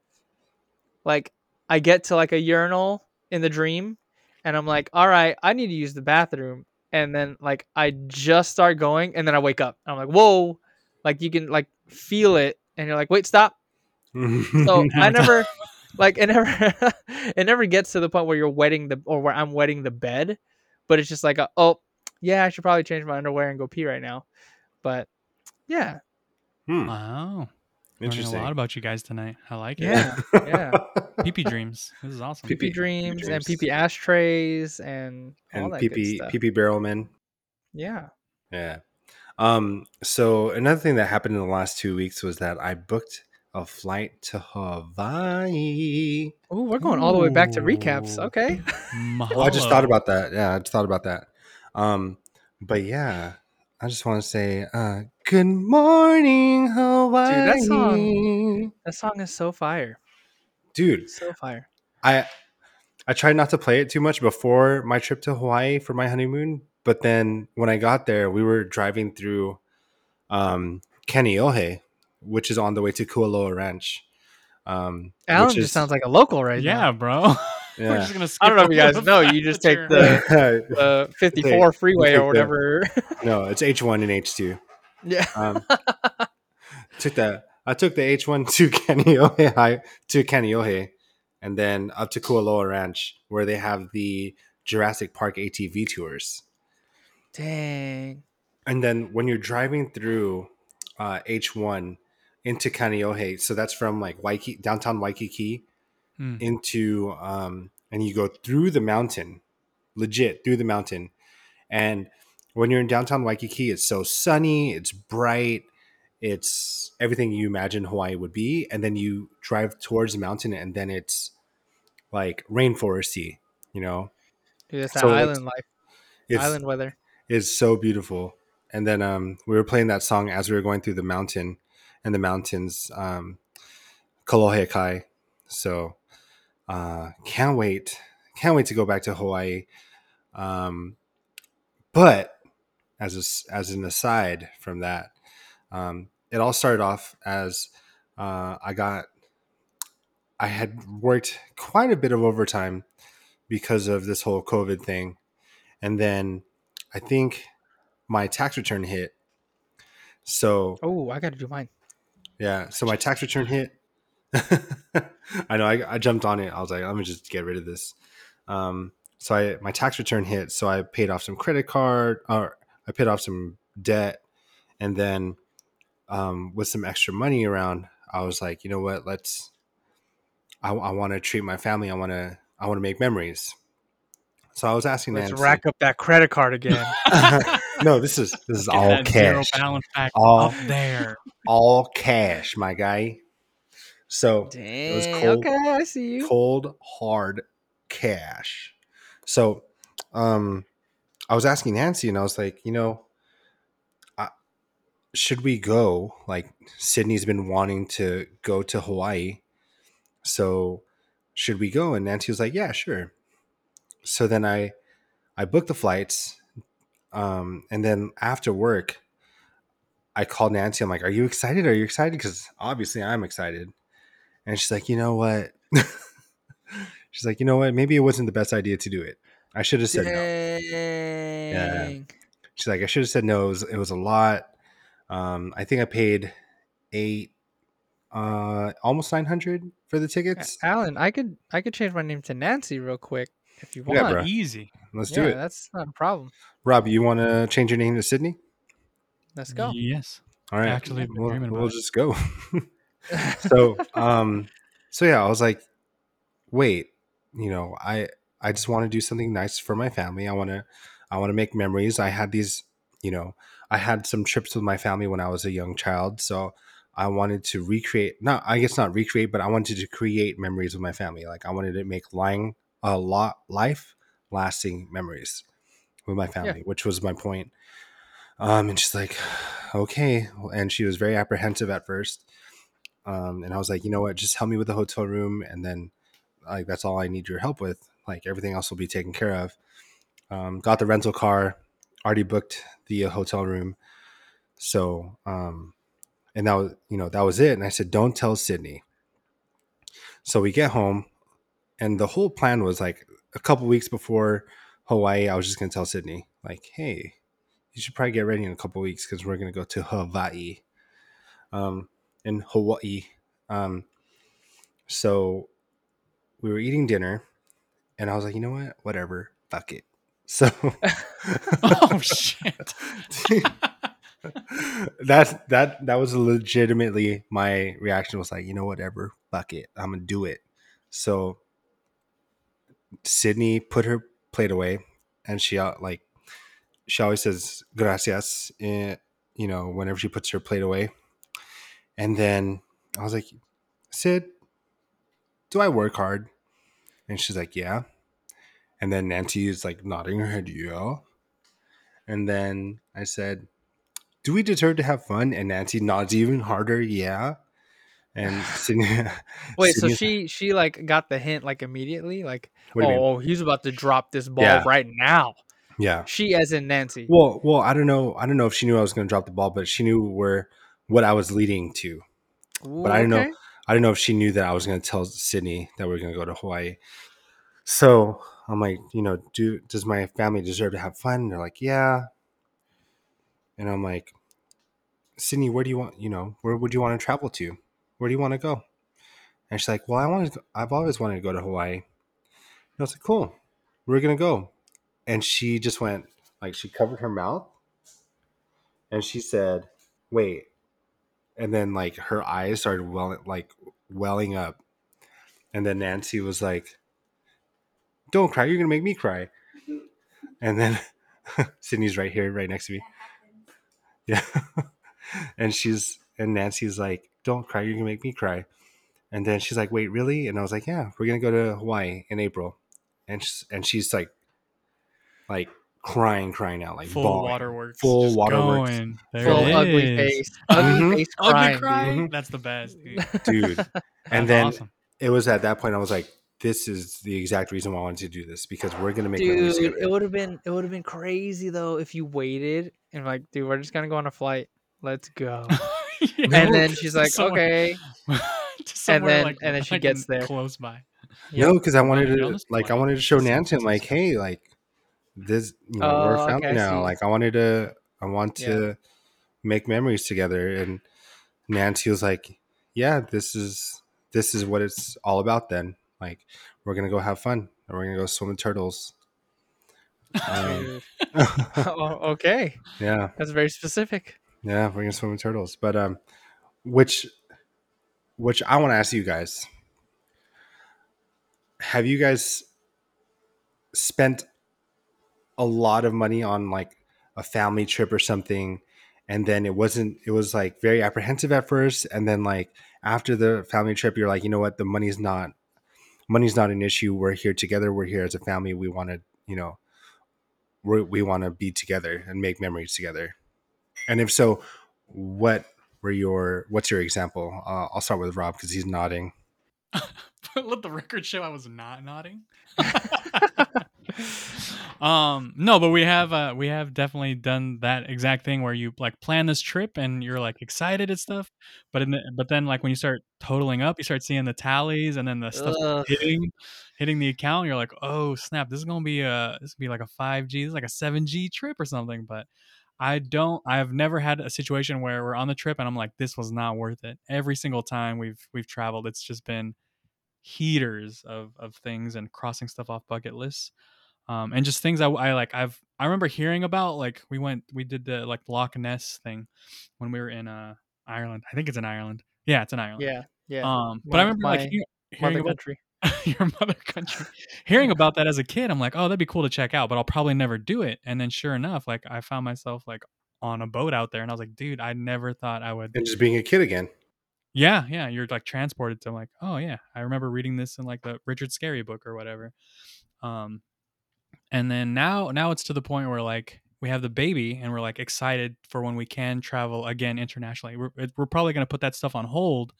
like i get to like a urinal in the dream and i'm like all right i need to use the bathroom. And then like i just start going and then i wake up. I'm like whoa. Like you can like feel it and you're like wait stop. So i (laughs) never like it never (laughs) it never gets to the point where you're wetting the or where i'm wetting the bed but it's just like a, oh yeah i should probably change my underwear and go pee right now. But yeah. Hmm, Wow. Learning a lot about you guys tonight. I like it. yeah yeah (laughs) Pee pee dreams. This is awesome. Pee pee pee dreams and dreams. pee pee ashtrays and all and that pee good stuff. pee pee barrel men. yeah Yeah. Um. So another thing that happened in the last two weeks was that I booked a flight to Hawaii. oh we're going all the way back to recaps okay Well, (laughs) I just thought about that. Yeah, I just thought about that. Um, but yeah, I just want to say, uh, good morning, Hawaii. that song- that song is so fire dude. so fire I I tried not to play it too much before my trip to Hawaii for my honeymoon, but then when I got there, we were driving through um, Kaneohe, which is on the way to Kualoa Ranch. Um, alan which just is- sounds like a local right Yeah, now Yeah, bro. (laughs) (laughs) We're just gonna skip I don't know if you guys know, you just take you're- the- (laughs) no, uh 54 freeway take or the- (laughs) no, it's H one and H two. yeah. Um, took the I took the H one to Kaneohe High to Kaneohe, and then up to Kualoa Ranch, where they have the Jurassic Park ATV tours. dang. And then when you're driving through uh, H1 into Kaneohe, so that's from like Waikiki, downtown Waikiki Hmm. into, um, and you go through the mountain, legit through the mountain. And when you're in downtown Waikiki, it's so sunny, it's bright, it's everything you imagine Hawaii would be. And then you drive towards the mountain, and then it's like rainforesty, you know? dude that's that So it's- island life It's, island weather is so beautiful. And then um, we were playing that song as we were going through the mountain and the mountains, um, Kolohe Kai. So uh, can't wait, can't wait to go back to Hawaii. Um, but as a as an aside from that, um, it all started off as uh, I got, I had worked quite a bit of overtime because of this whole COVID thing, and then I think my tax return hit. So oh i gotta do mine yeah, so my tax return hit. (laughs) I know I, I jumped on it. I was like, let me just get rid of this. Um, so I my tax return hit. So I paid off some credit card, or I paid off some debt, and then um, with some extra money around, I was like, you know what? Let's. I, I want to treat my family. I want to. I want to make memories. So I was asking let's Nancy. rack up that credit card again (laughs) no, this is this is Get all that zero cash. balance back All- up there. All cash, my guy. So it was cold. okay i see you. cold hard cash. So um i was asking nancy and i was like you know I, should we go? Like sydney's been wanting to go to hawaii. So should we go? And nancy was like yeah sure. So then i i booked the flights um and then after work i called nancy. I'm like are you excited? Are you excited? Because obviously i'm excited and she's like, you know what? (laughs) she's like, you know what? Maybe it wasn't the best idea to do it. I should have said no. Dang. She's like, I should have said no. It was, it was a lot. Um, I think I paid eight, uh, almost nine hundred for the tickets. Allen, I could I could change my name to Nancy real quick if you want. Yeah, bro. Easy. Let's yeah, do it. that's not a problem. Rob, you want to change your name to Sydney? Let's go. Yes. All right, Actually, we'll, we'll just go. (laughs) so, um, so yeah, I was like, wait, you know, I I just want to do something nice for my family. I want to I want to make memories. I had these, you know, I had some trips with my family when I was a young child, so I wanted to recreate not I guess not recreate, but I wanted to create memories with my family. Like I wanted to make lying a lot life lasting memories with my family, which was my point. Um, and she's like, okay. And she was very apprehensive at first. Um, and I was like, you know what, just help me with the hotel room. And then like, that's all I need your help with. Like everything else will be taken care of. Um, got the rental car, already booked the hotel room. So, um, and that was, you know, that was it. And I said, don't tell Sydney. So we get home and the whole plan was like a couple weeks before Hawaii, I was just to tell Sydney like, Hey, you should probably get ready in a couple weeks because we're gonna go to Hawaii, um, in Hawaii. Um, so we were eating dinner, and I was like, you know what, whatever, fuck it. (laughs) So, oh shit. (laughs) that's that that was legitimately my reaction was like you know whatever fuck it i'm gonna do it so sydney put her plate away and she uh, like she always says gracias, in, you know, whenever she puts her plate away. And then I was like, Sid, do I work hard? And she's like, yeah. And then Nancy is like nodding her head, yeah. And then I said, do we deserve to have fun? And Nancy nods even harder, yeah. And (laughs) Sydney, wait, Sydney, so she she like got the hint like immediately, like oh, he's about to drop this ball yeah. right now. Yeah. She as in Nancy. Well, well, I don't know. I don't know if she knew I was going to drop the ball, but she knew where what I was leading to. Ooh, but I don't okay. know. I don't know if she knew that I was going to tell Sydney that we are going to go to Hawaii. So I'm like, you know, do does my family deserve to have fun? And they're like, yeah. And I'm like, Sydney, where do you want? You know, where would you want to travel to? Where do you want to go? And she's like, well, I want. I've always wanted to go to Hawaii. And I was like, cool. We're gonna go and she just went like she covered her mouth and she said wait and then like her eyes started welling like welling up. And then nancy was like don't cry you're gonna make me cry. Mm-hmm. And then (laughs) sydney's right here right next to me. Yeah. (laughs) And she's and nancy's like don't cry you're gonna make me cry. And then she's like wait really? And i was like yeah we're gonna go to hawaii in april. And she's, and she's like like crying, crying out, like full bawling. waterworks, full just waterworks, going. There Full it ugly is. face, (laughs) ugly mm-hmm. face Ugly crying. crying. dude. That's the best, dude. (laughs) dude. (laughs) And then awesome. it was at that point I was like, this is the exact reason why I wanted to do this because we're gonna make memories Dude, it would have been it would have been crazy though if you waited and like, dude, we're just gonna go on a flight. Let's go. Yeah. And then she's like, Somewhere- okay. And then- like, and then she like, gets there. close by. No, because I wanted Wanted to be to like I wanted to show San like, hey, like this, you know, we're Oh, family okay, now. Like I wanted to, I want Yeah. to make memories together. And Nancy was like, yeah, this is this is what it's all about. Then, like, we're gonna go have fun, and we're gonna go swim with turtles. Um, (laughs) (laughs) okay, yeah, that's very specific. yeah, we're gonna swim with turtles. But um, which which I want to ask you guys: Have you guys spent a lot of money on like a family trip or something and then it wasn't it was like very apprehensive at first and then like after the family trip you're like you know what? The money's not money's not an issue. We're here together. We're here as a family. We want to you know we we want to be together and make memories together. And if so what were your what's your example? Uh, i'll start with rob because he's nodding. (laughs) Let the record show I was not nodding. (laughs) (laughs) um no but we have uh we have definitely done that exact thing where you like plan this trip and you're like excited and stuff but in the, but then like when you start totaling up you start seeing the tallies and then the stuff Ugh. hitting hitting the account you're like oh snap this is gonna be a this will be like a 5g this is like a 7g trip or something but i don't i've never had a situation where we're on the trip and i'm like this was not worth it every single time we've we've traveled it's just been heaters of of things and crossing stuff off bucket lists um and just things I, I like i've i remember hearing about like we went we did the like loch ness thing when we were in uh ireland i think it's in ireland yeah it's in ireland Yeah, yeah. um but i remember like my- hear- hearing Mother about country. (laughs) your mother country. Hearing about that as a kid, I'm like, oh, that'd be cool to check out, but I'll probably never do it. And then sure enough, like I found myself like on a boat out there, and I was like, dude, I never thought I would. And just being a kid again. Yeah, yeah, you're like transported to like, oh yeah, I remember reading this in like the Richard Scarry book or whatever. Um, and then now, now it's to the point where like we have the baby, and we're like excited for when we can travel again internationally. We're we're probably gonna put that stuff on hold,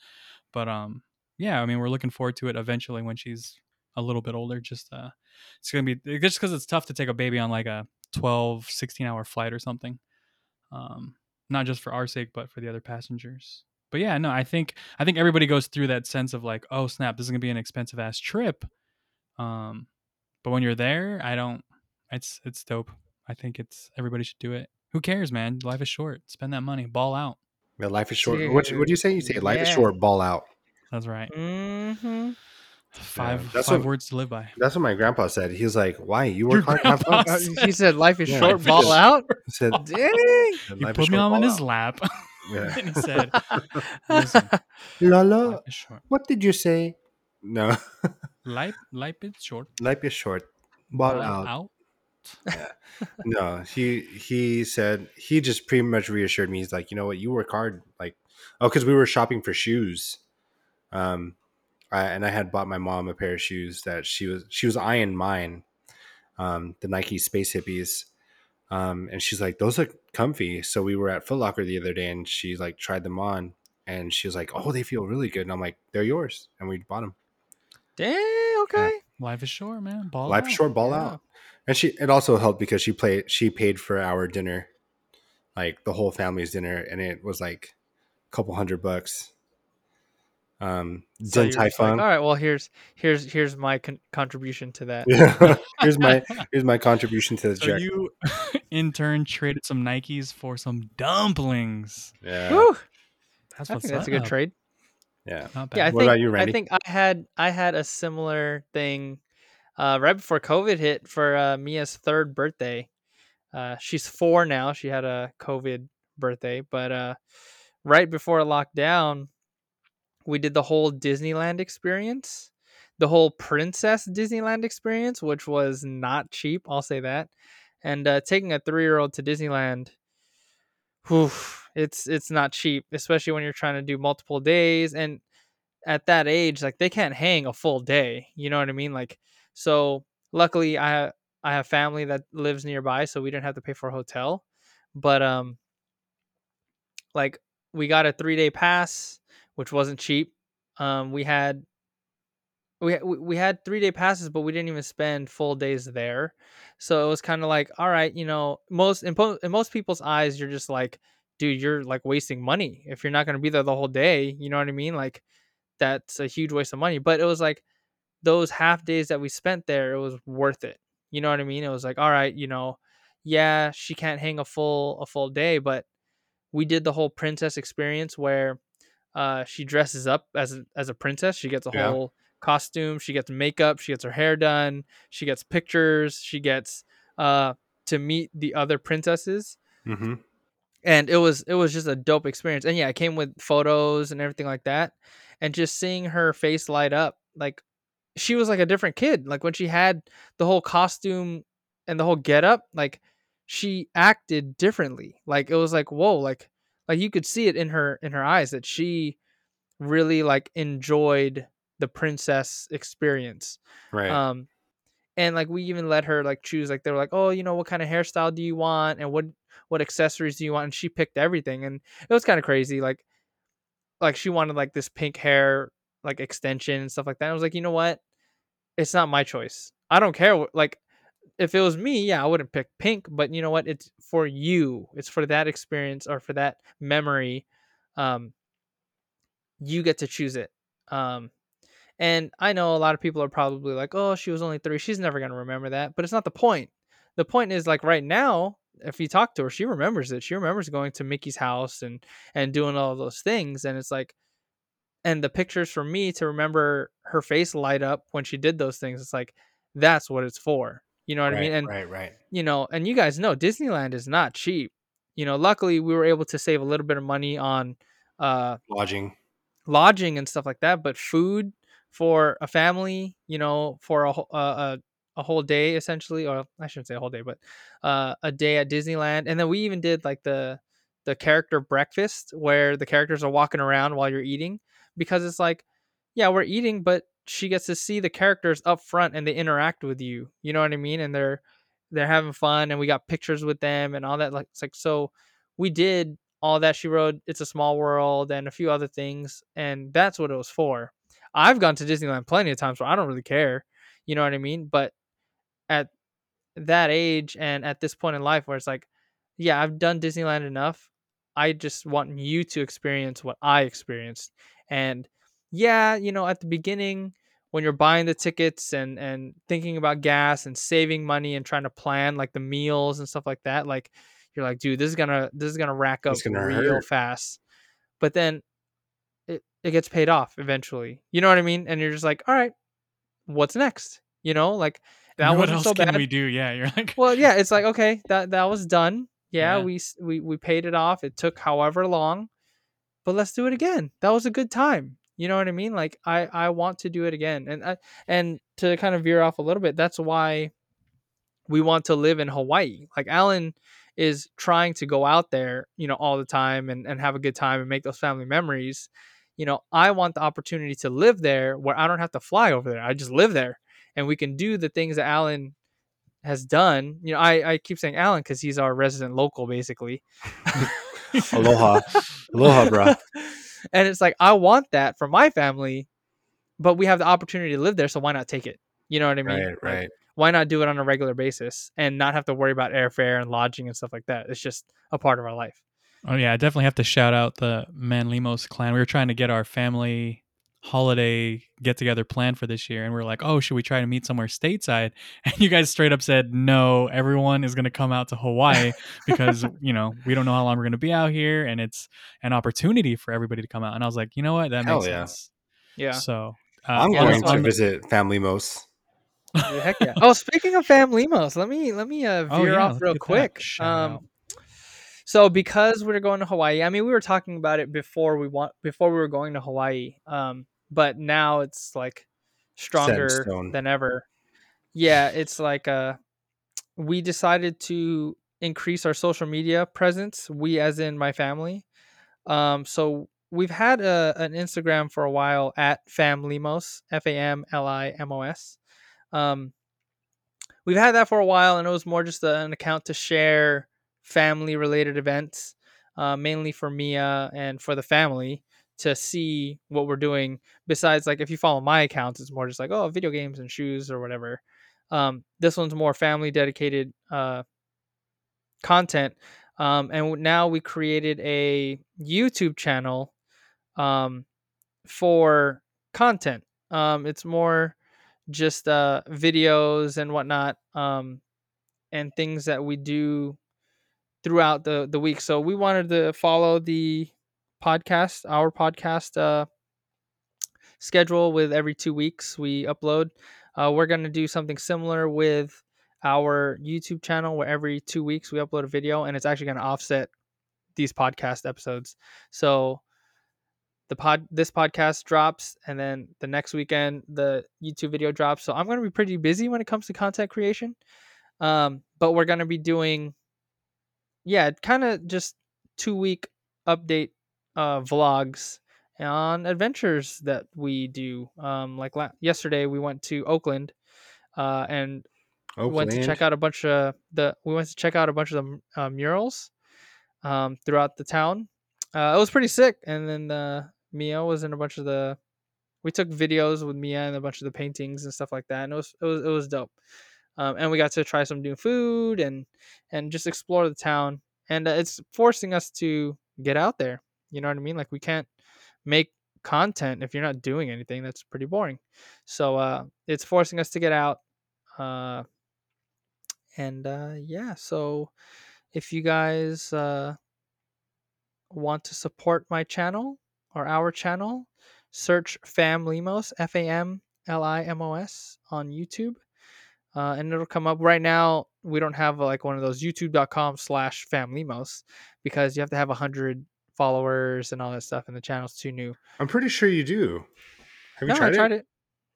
but um, yeah, I mean, we're looking forward to it eventually when she's a little bit older. Just uh, it's gonna be just because it's tough to take a baby on like a 12, 16 hour flight or something. Um, not just for our sake, but for the other passengers. But yeah, no, I think I think everybody goes through that sense of like, oh snap, this is gonna be an expensive ass trip. Um, but when you're there, I don't. It's it's dope. I think it's everybody should do it. Who cares, man? Life is short. Spend that money. Ball out. Yeah, life is short. What what do you say? You say life is short. Ball out. That's right. Mm-hmm. Five that's five what- words to live by. That's what my grandpa said. He was like, "Why you Your work hard, have fun." grandpa Uh, (laughs) he said life is Yeah, short, life ball is- out. (laughs) He said, Dang. He put me on in his lap (laughs) Yeah. and he said, "Listen, Lala, life is short. what did you say? No, Life life is short. life is short. Ball out. out. (laughs) No, he he said he just pretty much reassured me. He's like, you know what, you work hard. Like, oh, because we were shopping for shoes, um, I, and I had bought my mom a pair of shoes that she was she was eyeing mine, um, the Nike Space Hippies, um, and she's like, those look comfy. So we were at Foot Locker the other day, and she like tried them on, and she was like, oh, they feel really good. And I'm like, they're yours, and we bought them. Dang. Okay. Life is short, man. Ball Life out. is short, ball Yeah. out. And she it also helped because she played she paid for our dinner, like the whole family's dinner, and it was like a couple hundred bucks. Um, So Din Tai just like, all right. Well, here's here's here's my con- contribution to that. Yeah, (laughs) (laughs) here's my here's my contribution to the So check. you (laughs) intern traded some Nikes for some dumplings. yeah, Whew, That's I what's think that's a good trade. Yeah. Yeah, I What think about you, Randy? I think I had I had a similar thing uh, right before COVID hit for uh, Mia's third birthday. Uh, she's four now. She had a COVID birthday, but uh, right before lockdown, we did the whole Disneyland experience, the whole Princess Disneyland experience, which was not cheap. I'll say that. And uh, taking a three-year-old to Disneyland, whew, it's it's not cheap, especially when you're trying to do multiple days and at that age, like they can't hang a full day. You know what I mean? Like, so luckily I I have family that lives nearby, so we didn't have to pay for a hotel. But um, like we got a three day pass, which wasn't cheap. Um, we had we we we had three day passes, but we didn't even spend full days there. So it was kind of like, all right, you know, most in, po- in most people's eyes, you're just like, dude, you're like wasting money if you're not gonna be there the whole day. You know what I mean? Like that's a huge waste of money. But it was like those half days that we spent there, it was worth it. You know what I mean? It was like, all right, you know, yeah, she can't hang a full a full day, but we did the whole princess experience where uh she dresses up as a, as a princess. She gets a Yeah. whole costume, she gets makeup, she gets her hair done, she gets pictures, she gets uh to meet the other princesses. Hmm and it was it was just a dope experience. And yeah it came with photos and everything like that. And just seeing her face light up like she was like a different kid. Like when she had the whole costume and the whole get up like she acted differently. Like it was like whoa like like you could see it in her in her eyes that she really like enjoyed the princess experience Right. um, and like we even let her like choose. Like they were like, oh, you know, what kind of hairstyle do you want, and what what accessories do you want? And she picked everything, and it was kind of crazy. Like, like she wanted like this pink hair like extension and stuff like that. I was like, you know what? It's not my choice. I don't care. What, like, if it was me, yeah, I wouldn't pick pink. But you know what? It's for you. It's for that experience or for that memory. Um, you get to choose it. Um, and I know a lot of people are probably like, "Oh, she was only three. She's never gonna remember that." But it's not the point. The point is like right now, if you talk to her, she remembers it. She remembers going to Mickey's house and and doing all those things. And it's like, and the pictures for me to remember her face light up when she did those things. It's like that's what it's for. You know what right, I mean? And right. Right. you know, and you guys know Disneyland is not cheap. You know, luckily we were able to save a little bit of money on uh Lodging. lodging and stuff like that, but food for a family, you know, for a a, a whole day essentially, or I shouldn't say a whole day, but uh, a day at Disneyland, and then we even did like the the character breakfast where the characters are walking around while you're eating because it's like, yeah, we're eating, but she gets to see the characters up front and they interact with you. You know what I mean? And they're they're having fun, and we got pictures with them and all that. Like it's like so, we did all that she wrote. It's a small world and a few other things, and that's what it was for. I've gone to Disneyland plenty of times where I don't really care. You know what I mean? But at that age and at this point in life where it's like, yeah, I've done Disneyland enough. I just want you to experience what I experienced. And yeah, you know, at the beginning when you're buying the tickets and and thinking about gas and saving money and trying to plan like the meals and stuff like that, like you're like, dude, this is gonna this is gonna rack up gonna real hurt. fast. But then it, gets paid off eventually. You know what I mean? And you're just like, all right, what's next? You know, like that what else so can bad. we do? Yeah, you're like, Well, yeah, it's like (laughs) okay, that that was done. Yeah, Yeah. we we we paid it off. It took however long, but let's do it again. That was a good time. You know what I mean? Like I I want to do it again. And I, and to kind of veer off a little bit, that's why we want to live in Hawaii. Like Allen is trying to go out there, you know, all the time and, and have a good time and make those family memories. You know, I want the opportunity to live there where I don't have to fly over there. I just live there and we can do the things that Allen has done. You know, I, I keep saying Allen because he's our resident local basically. (laughs) Aloha. Aloha, bro. (laughs) and it's like I want that for my family, but we have the opportunity to live there, so why not take it? You know what I mean? Right, Like, right. why not do it on a regular basis and not have to worry about airfare and lodging and stuff like that? It's just a part of our life. Oh yeah, I definitely have to shout out the Famlimos clan. We were trying to get our family holiday get together planned for this year, and we are like, oh, should we try to meet somewhere stateside? (laughs) And you guys straight up said no. Everyone is going to come out to Hawaii (laughs) because you know we don't know how long we're going to be out here, and it's an opportunity for everybody to come out. And I was like, you know what, that Hell makes yeah. sense. Yeah. So uh, I'm going to visit Famlimos. Heck yeah. (laughs) Oh, speaking of family limos, let me let me uh, Oh, veer yeah, off real get quick. Um, out. So because we are going to Hawaii, I mean, we were talking about it before we want before we were going to Hawaii. Um, but now it's like stronger than ever. Yeah, it's like uh, we decided to increase our social media presence. We, as in my family. Um, so we've had a, an Instagram for a while at Famlimos, F A M L I M O S. Um, we've had that for a while, and it was more just a, an account to share family related events, uh, mainly for Mia and for the family to see what we're doing. Besides, like if you follow my accounts, it's more just like oh, video games and shoes or whatever. Um, this one's more family dedicated uh, content. Um, and now we created a YouTube channel um, for content. Um, it's more just uh, videos and whatnot, um, and things that we do throughout the the week. So we wanted to follow the podcast, our podcast uh, schedule with every two weeks we upload. Uh, we're gonna do something similar with our YouTube channel, where every two weeks we upload a video, and it's actually gonna offset these podcast episodes. So the pod this podcast drops and then the next weekend the YouTube video drops. So I'm going to be pretty busy when it comes to content creation. Um, but we're going to be doing yeah, kind of just 2 week update uh vlogs on adventures that we do. Um like la- yesterday we went to Oakland uh and went to check out a bunch of the we went to check out a bunch of the uh, murals um, throughout the town. Uh, it was pretty sick. And then uh, Mia was in a bunch of the. We took videos with Mia and a bunch of the paintings and stuff like that, and it was it was it was dope. Um, and we got to try some new food and and just explore the town. And uh, it's forcing us to get out there. You know what I mean? Like we can't make content if you're not doing anything. That's pretty boring. So uh, it's forcing us to get out. Uh, and uh, yeah, so if you guys uh, want to support my channel or our channel, search Famlimos, F A M L I M O S, on YouTube. Uh, and it'll come up right now. We don't have like one of those youtube.com slash famlimos because you have to have 100 followers and all that stuff, and the channel's too new. I'm pretty sure you do. Have you no, tried, I tried it? it.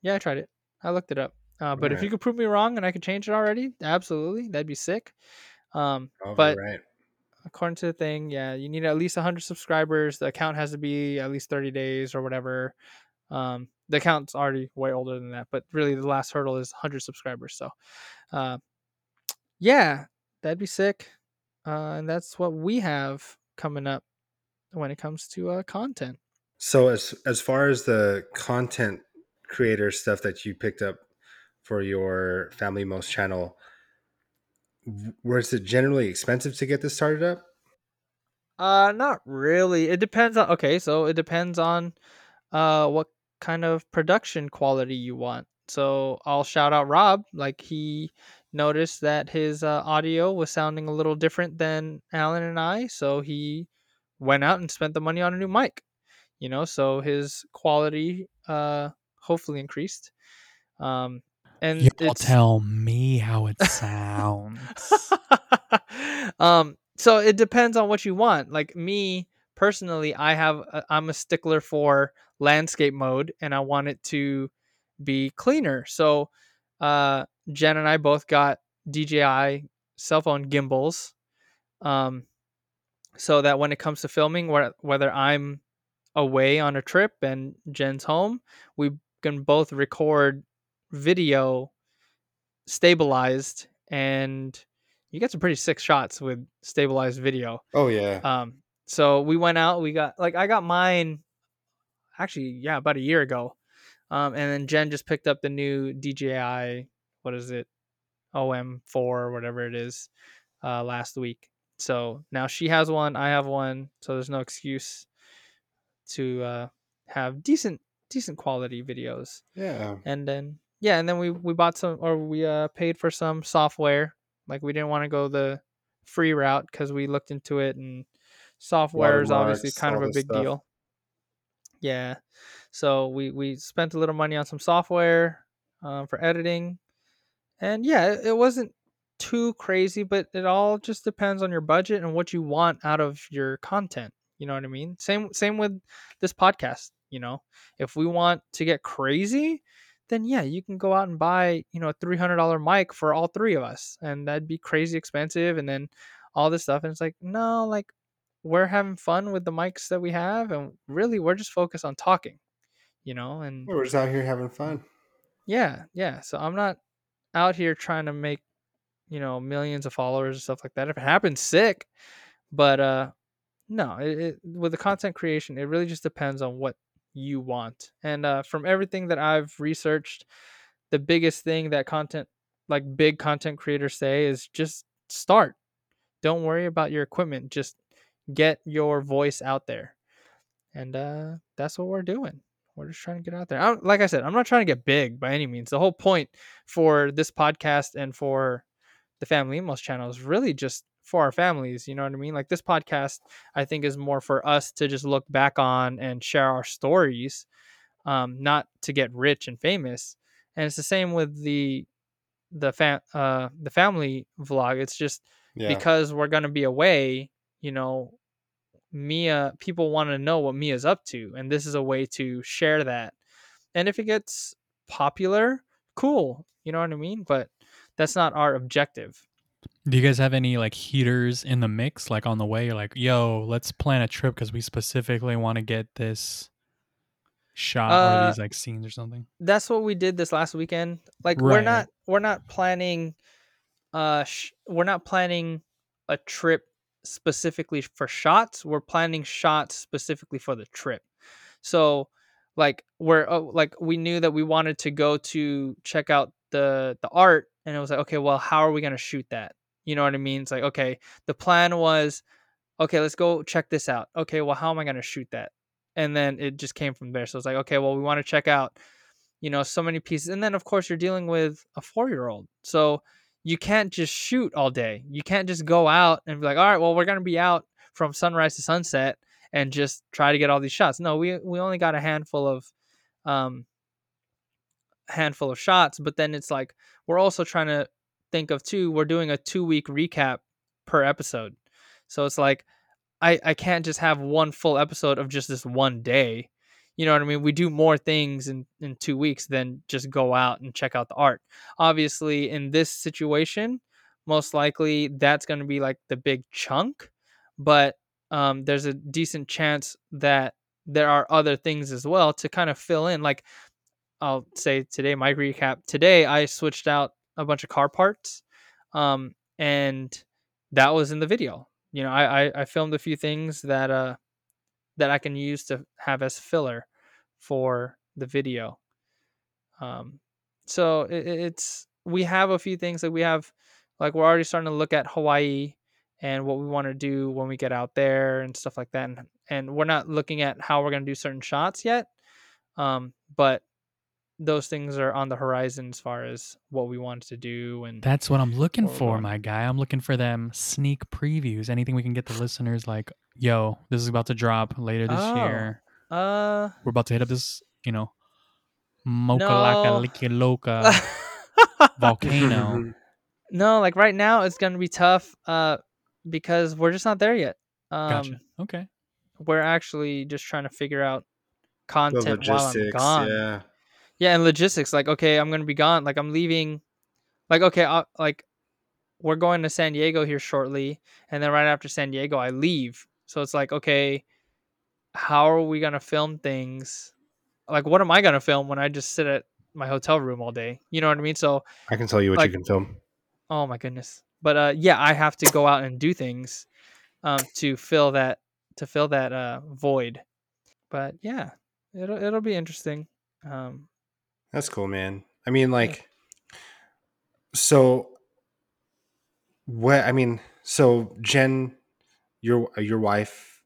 Yeah, I tried it. I looked it up. Uh, but if you could prove me wrong and I could change it already, absolutely, that'd be sick. Um, but right. according to the thing, yeah, you need at least 100 subscribers. The account has to be at least 30 days or whatever. Um, the account's already way older than that, but really the last hurdle is 100 subscribers. So, uh, yeah, that'd be sick. Uh, and that's what we have coming up when it comes to uh, content. So as as far as the content creator stuff that you picked up for your Famlimos channel, was it generally expensive to get this started up? Uh, not really. It depends on. Okay, so it depends on uh what kind of production quality you want. So I'll shout out Rob. Like he noticed that his uh, audio was sounding a little different than Allen and I, so he went out and spent the money on a new mic. You know, so his quality uh hopefully increased. Um, and it's tell me how it (laughs) sounds. um so it depends on what you want like me personally i have a, i'm a stickler for landscape mode and i want it to be cleaner so uh jen and i both got dji cell phone gimbals um so that when it comes to filming where, whether i'm away on a trip and jen's home we can both record video stabilized and you get some pretty sick shots with stabilized video. Oh yeah. Um, so we went out, we got like I got mine actually, yeah, about a year ago. Um, and then Jen just picked up the new DJI, what is it, OM4 or whatever it is, uh, last week. So now she has one, I have one, so there's no excuse to uh, have decent decent quality videos yeah. and then yeah and then we we bought some or we uh paid for some software like we didn't want to go the free route because we looked into it and software is obviously kind of a big stuff. deal. Yeah. So we we spent a little money on some software um, for editing. And yeah it, it wasn't too crazy but it all just depends on your budget and what you want out of your content you know what i mean? Same same with this podcast you know? If we want to get crazy then yeah you can go out and buy you know a $300 mic for all three of us and that'd be crazy expensive and then all this stuff and it's like no like we're having fun with the mics that we have and really we're just focused on talking you know and We're just out here having fun. yeah yeah so i'm not out here trying to make you know millions of followers and stuff like that if it happens sick but uh no it, it, with the content creation it really just depends on what you want and uh from everything that i've researched the biggest thing that content like big content creators say is just start don't worry about your equipment just get your voice out there. And uh that's what we're doing. We're just trying to get out there. I, like i said i'm not trying to get big by any means. The whole point for this podcast and for the Famlimos channel is really just for our families you know what i mean? Like this podcast i think is more for us to just look back on and share our stories um not to get rich and famous. And it's the same with the the fam uh the family vlog. It's just Yeah. because we're going to be away you know Mia people want to know what Mia's up to and this is a way to share that. And if it gets popular, cool. You know what I mean? But that's not our objective. Do you guys have any like heaters in the mix? Like on the way, you're like, yo, let's plan a trip because we specifically want to get this shot or Uh, these like scenes or something. That's what we did this last weekend. Like we're not we're not planning uh sh- we're not planning a trip specifically for shots. We're planning shots specifically for the trip. So like we're uh, like we knew that we wanted to go to check out the the art and it was like okay, well how are we going to shoot that? You know what I mean? It's like okay, the plan was okay, let's go check this out. Okay, well how am I going to shoot that? And then it just came from there. So it's like okay, well we want to check out you know so many pieces and then of course you're dealing with a 4-year-old. So you can't just shoot all day. You can't just go out and be like, "All right, well we're going to be out from sunrise to sunset." and just try to get all these shots. No, we we only got a handful of um handful of shots, but then it's like we're also trying to think of two, we're doing a 2 week recap per episode. So it's like I I can't just have one full episode of just this one day. You know what I mean? We do more things in in 2 weeks than just go out and check out the art. Obviously, in this situation, most likely that's going to be like the big chunk, but um, there's a decent chance that there are other things as well to kind of fill in. Like I'll say today, my recap today, I switched out a bunch of car parts, um, and that was in the video. You know, I, I I filmed a few things that uh that I can use to have as filler for the video. Um, so it, it's we have a few things that we have, like we're already starting to look at Hawaii and what we want to do when we get out there and stuff like that. And, and we're not looking at how we're going to do certain shots yet, um, but those things are on the horizon as far as what we want to do and That's what I'm looking Where for, my guy. I'm looking for them sneak previews. Anything we can get the listeners like, yo, this is about to drop later this Oh. year. uh We're about to hit up this, you know, Mokalaka No. Liki Loka (laughs) volcano. (laughs) no, like right now it's gonna be tough uh because we're just not there yet. Um Gotcha. Okay. we're actually just trying to figure out content while I'm gone. yeah. Yeah, and logistics. Like, okay, I'm gonna be gone. Like, I'm leaving. Like, okay, i like we're going to San Diego here shortly, and then right after San Diego, I leave. So it's like, okay, how are we gonna film things? Like, what am I gonna film when I just sit at my hotel room all day? You know what I mean? So, I can tell you what Like- you can film. oh my goodness. But uh, yeah, I have to go out and do things, um, to fill that to fill that uh void. But yeah, it'll it'll be interesting. Um, That's cool, man. I mean, like, so what? I mean, so Jen, your your wife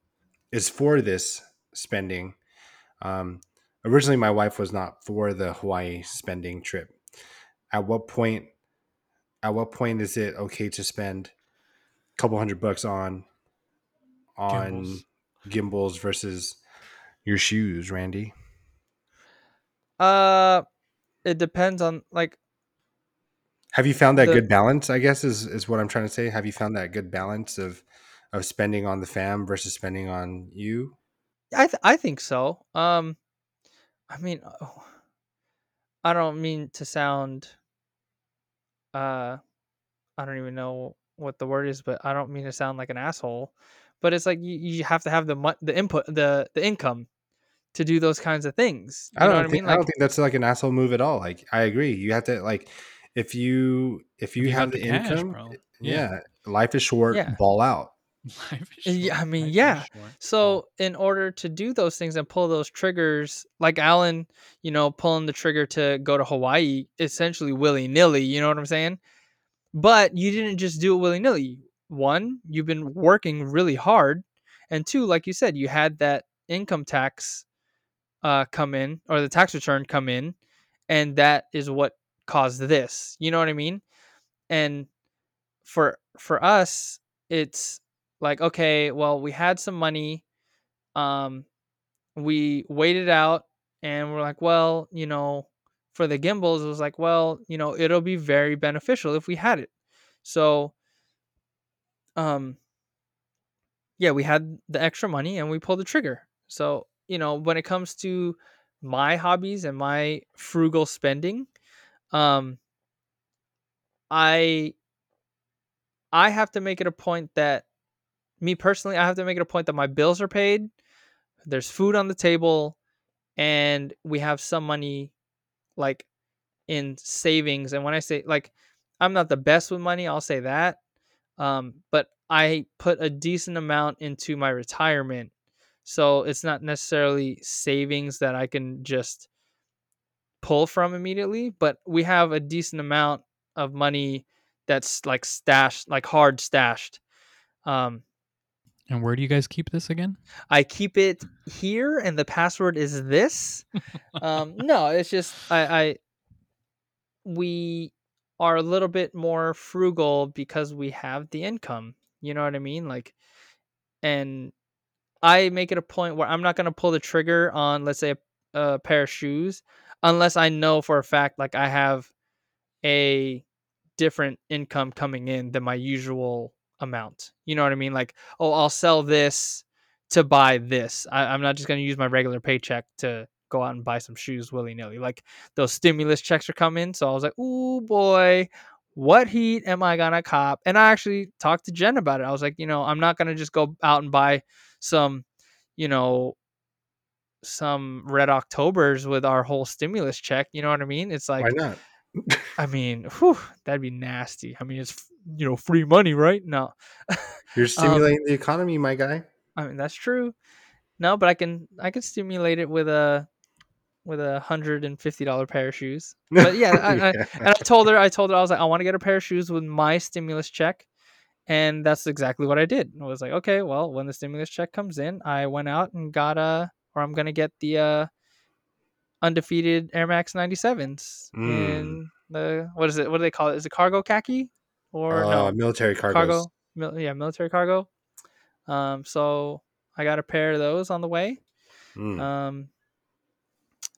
is for this spending. Um, originally, my wife was not for the Hawaii spending trip. At what point? At what point is it okay to spend a couple hundred bucks on on Gimbals. gimbals versus your shoes, Randy? uh, it depends on like Have you found that The- good balance? I guess is is what I'm trying to say. Have you found that good balance of of spending on the fam versus spending on you? I th- I think so. Um, I mean, oh, I don't mean to sound. Uh, I don't even know what the word is, but I don't mean to sound like an asshole. But it's like you, you have to have the the input the the income to do those kinds of things. You I don't what I think mean? I don't think that's like an asshole move at all. Like I agree. You have to like if you if you, you have, have the, the cash, income, bro. Eh, yeah. Yeah. life is short. Yeah. Ball out. (laughs) Eh, life is Yeah, I mean, Life yeah. short. So in order to do those things and pull those triggers, like Allen, you know, pulling the trigger to go to Hawaii, essentially willy nilly. You know what I'm saying? But you didn't just do it willy nilly. One, you've been working really hard, and two, like you said, you had that income tax uh, come in or the tax return come in, and that is what caused this. You know what I mean? And for for us, it's like okay, well, we had some money, um, we waited out, and we're like, well, you know, for the gimbals, it was like, well, you know, it'll be very beneficial if we had it. So, um, yeah, we had the extra money and we pulled the trigger. So, you know, when it comes to my hobbies and my frugal spending, um, I I have to make it a point that me personally, I have to make it a point that my bills are paid, there's food on the table, and we have some money like in savings. And when I say like I'm not the best with money, I'll say that. Um, but I put a decent amount into my retirement. So it's not necessarily savings that I can just pull from immediately, but we have a decent amount of money that's like stashed, like hard stashed. Um, And where do you guys keep this again? I keep it here, and the password is this. um, (laughs) no, it's just I, I we are a little bit more frugal because we have the income. You know what I mean? Like, and I make it a point where I'm not gonna pull the trigger on, let's say, a, a pair of shoes, unless I know for a fact like I have a different income coming in than my usual amount. You know what I mean? Like, oh, I'll sell this to buy this. I, I'm not just gonna use my regular paycheck to go out and buy some shoes willy nilly. Like those stimulus checks are coming, so I was like, "Ooh boy, what heat am I gonna cop?" And I actually talked to Jen about it. I was like, you know, I'm not gonna just go out and buy some, you know, some red Octobers with our whole stimulus check. You know what I mean? It's like, Why not? I mean, whew, that'd be nasty. I mean, it's you know free money, right? No, (laughs) You're Um, stimulating the economy, my guy. I mean that's true. No, but I can I can stimulate it with a with a hundred and fifty dollar pair of shoes. (laughs) But yeah, I, I, and I told her I told her I was like I want to get a pair of shoes with my stimulus check, and that's exactly what I did. I was like, okay, well, when the stimulus check comes in, I went out and got a or I'm gonna get the uh undefeated Air Max 97s Mm. in the what is it? What do they call it? Is it cargo khaki or Uh, no military cargos. cargo? Mil- yeah, military cargo. Um, so I got a pair of those on the way. Mm. Um,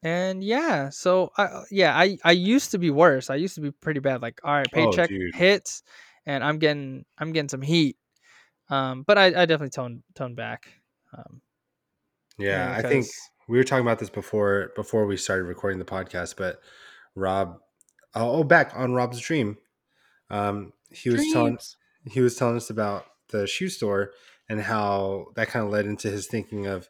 and yeah, so I yeah I I used to be worse. I used to be pretty bad. Like all right, Oh, paycheck dude. hits, and I'm getting I'm getting some heat. Um, but I, I definitely toned toned back. Um, yeah, I think we were talking about this before before we started recording the podcast, but Rob, oh, oh, back on Rob's dream, um, he was telling he was telling us about the shoe store and how that kind of led into his thinking of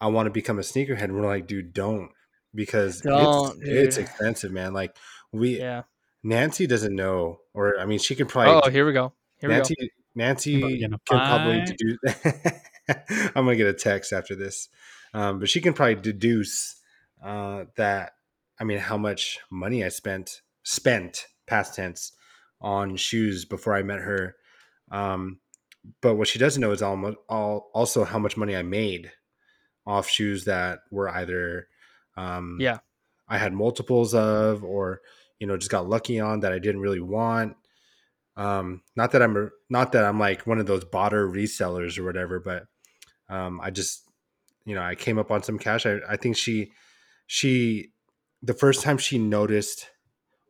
I want to become a sneakerhead. And we're like, dude, don't because Don't, it's it's expensive, man. Like we Yeah. Nancy doesn't know, or I mean, she can probably Oh, here we go. Here we go. Nancy Nancy can probably deduce. (laughs) I'm gonna get a text after this, um, but she can probably deduce uh, that. I mean, how much money I spent spent past tense on shoes before I met her. Um, but what she doesn't know is almost all also how much money I made off shoes that were either um, Yeah. I had multiples of, or you know, just got lucky on that I didn't really want. Um, not that I'm not that I'm like one of those botter resellers or whatever, but um, I just you know I came up on some cash. I, I think she she the first time she noticed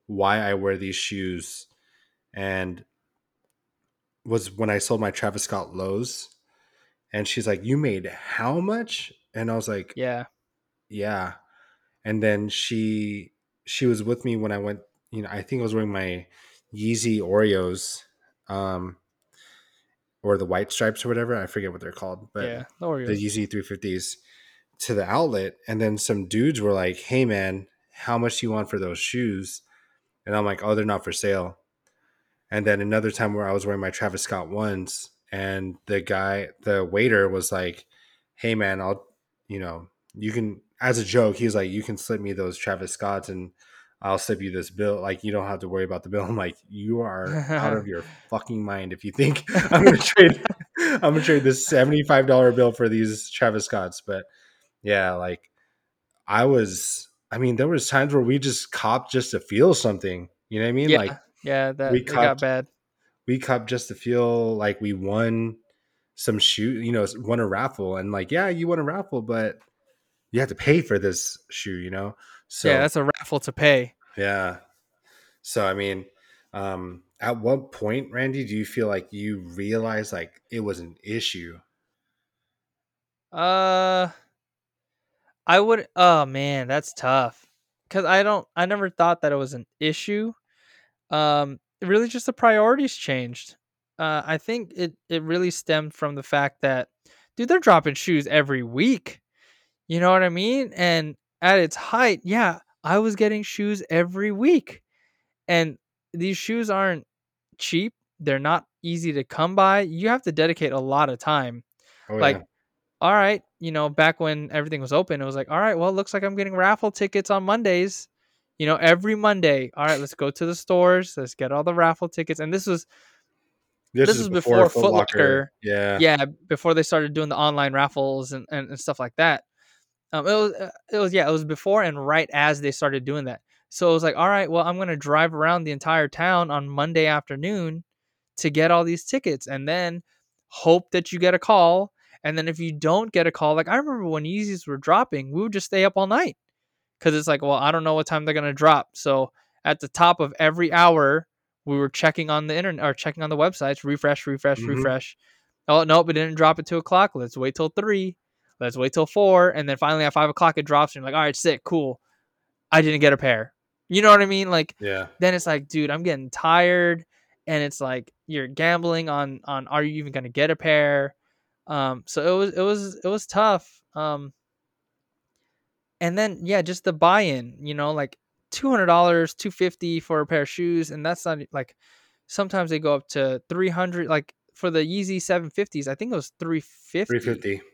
why I wear these shoes and was when I sold my Travis Scott lows, and she's like, "You made how much?" And I was like, Yeah. yeah and then she she was with me when i went you know i think i was wearing my yeezy oreos um or the white stripes or whatever i forget what they're called but yeah. The Oreos. the yeezy 350s to the outlet and then some dudes were like hey man how much do you want for those shoes and i'm like oh they're not for sale and then another time where i was wearing my travis scott ones and the guy the waiter was like hey man i'll you know you can as a joke he's like you can slip me those travis scotts and i'll slip you this bill like you don't have to worry about the bill (laughs) i'm like you are out of (laughs) your fucking mind if you think (laughs) i'm gonna trade i'm gonna trade this $75 bill for these travis scotts but yeah like i was i mean there was times where we just copped just to feel something you know what i mean yeah. like yeah. That we it got copped- bad. we cup just to feel like we won some shoot. you know, won a raffle. And like, yeah, you won a raffle, but you have to pay for this shoe, you know? So yeah, that's a raffle to pay. yeah. So I mean, um, at what point, Randy, do you feel like you realized like it was an issue? Uh, I would. Oh man, that's tough. Cause I don't. I never thought that it was an issue. Um, really, just the priorities changed. Uh, I think it it really stemmed from the fact that, dude, they're dropping shoes every week. You know what I mean? And at its height, yeah, I was getting shoes every week, and these shoes aren't cheap. They're not easy to come by. You have to dedicate a lot of time Oh, like yeah. all right you know back when everything was open it was like all right well it looks like i'm getting raffle tickets on mondays you know every monday all right let's go to the stores let's get all the raffle tickets and this was this is was before Foot Locker. Yeah. yeah before they started doing the online raffles and, and, and stuff like that um it was uh, it was yeah it was before and right as they started doing that so it was like all right well i'm gonna drive around the entire town on monday afternoon to get all these tickets and then hope that you get a call and then if you don't get a call like i remember when yeezys were dropping we would just stay up all night because it's like well i don't know what time they're gonna drop so at the top of every hour we were checking on the internet or checking on the websites refresh refresh Mhm. refresh Oh nope, it didn't drop at two o'clock. Let's wait till three. Let's wait till four, and then finally at five o'clock it drops, and you're like, all right, sick, cool. I didn't get a pair. You know what I mean? Like Yeah. then it's like, dude, I'm getting tired, and it's like you're gambling on on are you even gonna get a pair? Um, so it was it was it was tough. Um, and then yeah, just the buy-in, you know, like two hundred dollars, two fifty for a pair of shoes, and that's not like sometimes they go up to three hundred. Like for the Yeezy seven fifties, I think it was three fifty. 350.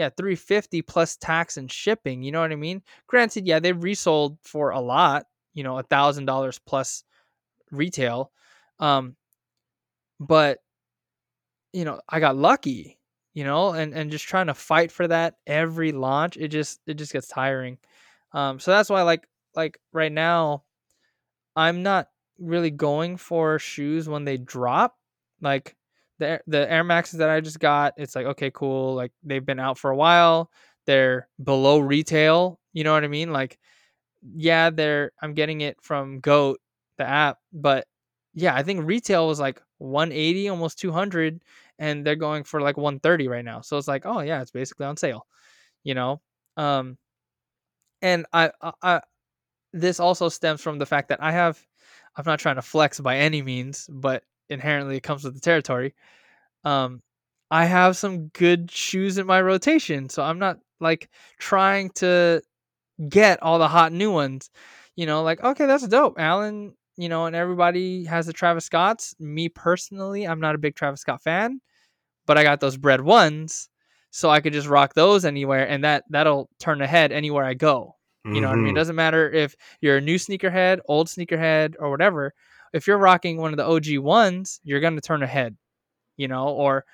Yeah, three fifty plus tax and shipping. You know what I mean? Granted, yeah, they resold for a lot. You know, a thousand dollars plus retail. Um, but you know, I got lucky. You know, and and just trying to fight for that every launch, it just it just gets tiring. Um, so that's why like like right now, I'm not really going for shoes when they drop. Like the the Air Maxes that I just got, it's like okay, cool. Like they've been out for a while. They're below retail. You know what I mean? Like yeah, they're I'm getting it from Goat, the app, but yeah, I think retail was like 180, almost 200, and they're going for like 130 right now. So it's like, oh yeah, it's basically on sale, you know. Um, and I, I, I this also stems from the fact that I have, I'm not trying to flex by any means, but inherently it comes with the territory. Um, I have some good shoes in my rotation, so I'm not like trying to get all the hot new ones. You know, like okay, that's dope, Allen. You know, and everybody has the Travis Scotts. Me personally, I'm not a big Travis Scott fan, but I got those bread ones, so I could just rock those anywhere, and that that'll turn ahead anywhere I go. You know what I mean? It Mhm. doesn't matter if you're a new sneakerhead, old sneakerhead, or whatever. If you're rocking one of the OG ones, you're gonna turn ahead. You know, or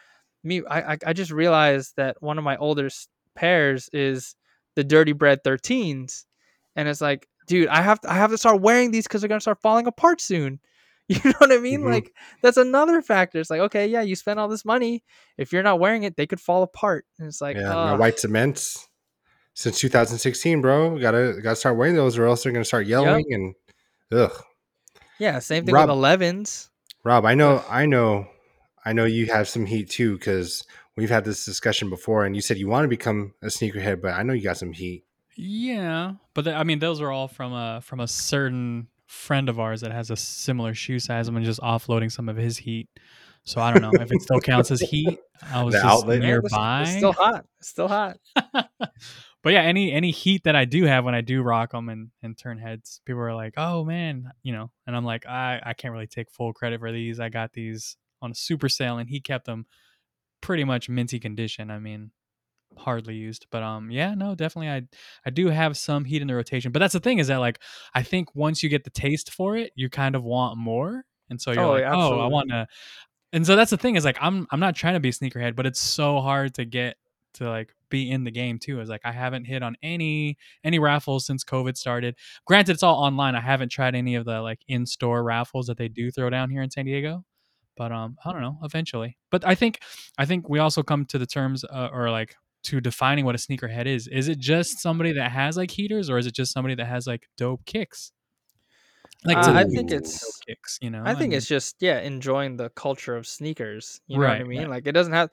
me, I I, just realized that one of my older pairs is the Dirty Bred 13s, and it's like, dude, I have to, I have to start wearing these because they're gonna start falling apart soon. (laughs) You know what I mean? Mhm. Like that's another factor. It's like, okay, yeah, you spent all this money. If you're not wearing it, they could fall apart. And it's like, yeah, my white cements since 2016, bro. Gotta gotta start wearing those, or else they're gonna start yelling and ugh. Yeah, same thing Rob- with 11s. Rob, I know, I know, I know you have some heat too because we've had this discussion before, and you said you want to become a sneakerhead, but I know you got some heat. Yeah, but th- I mean, those are all from a from a certain friend of ours that has a similar shoe size. I'm just offloading some of his heat. So I don't know if it still counts as (laughs) heat. I was The just outlet? Yeah, it's- nearby. It's still hot. It's still hot. (laughs) but yeah, any any heat that I do have when I do rock them and and turn heads, people are like, "Oh man," you know, and I'm like, I I can't really take full credit for these. I got these on a super sale, and he kept them pretty much minty condition. I mean, hardly used, but um, yeah, no, definitely, I I do have some heat in the rotation. But that's the thing is that like I think once you get the taste for it, you kind of want more, and so you're Oh, like, yeah, oh, I want to. And so that's the thing is like I'm I'm not trying to be a sneakerhead, but it's so hard to get to like be in the game too. Is like I haven't hit on any any raffles since COVID started. Granted, it's all online. I haven't tried any of the like in store raffles that they do throw down here in San Diego. But um, I don't know. Eventually, but I think I think we also come to the terms uh, or like to defining what a sneakerhead is. Is it just somebody that has like heaters, or is it just somebody that has like dope kicks? Like Uh, I think it's kicks. You know, I think mean- it's just yeah, enjoying the culture of sneakers. You know what I mean? right. Like it doesn't have.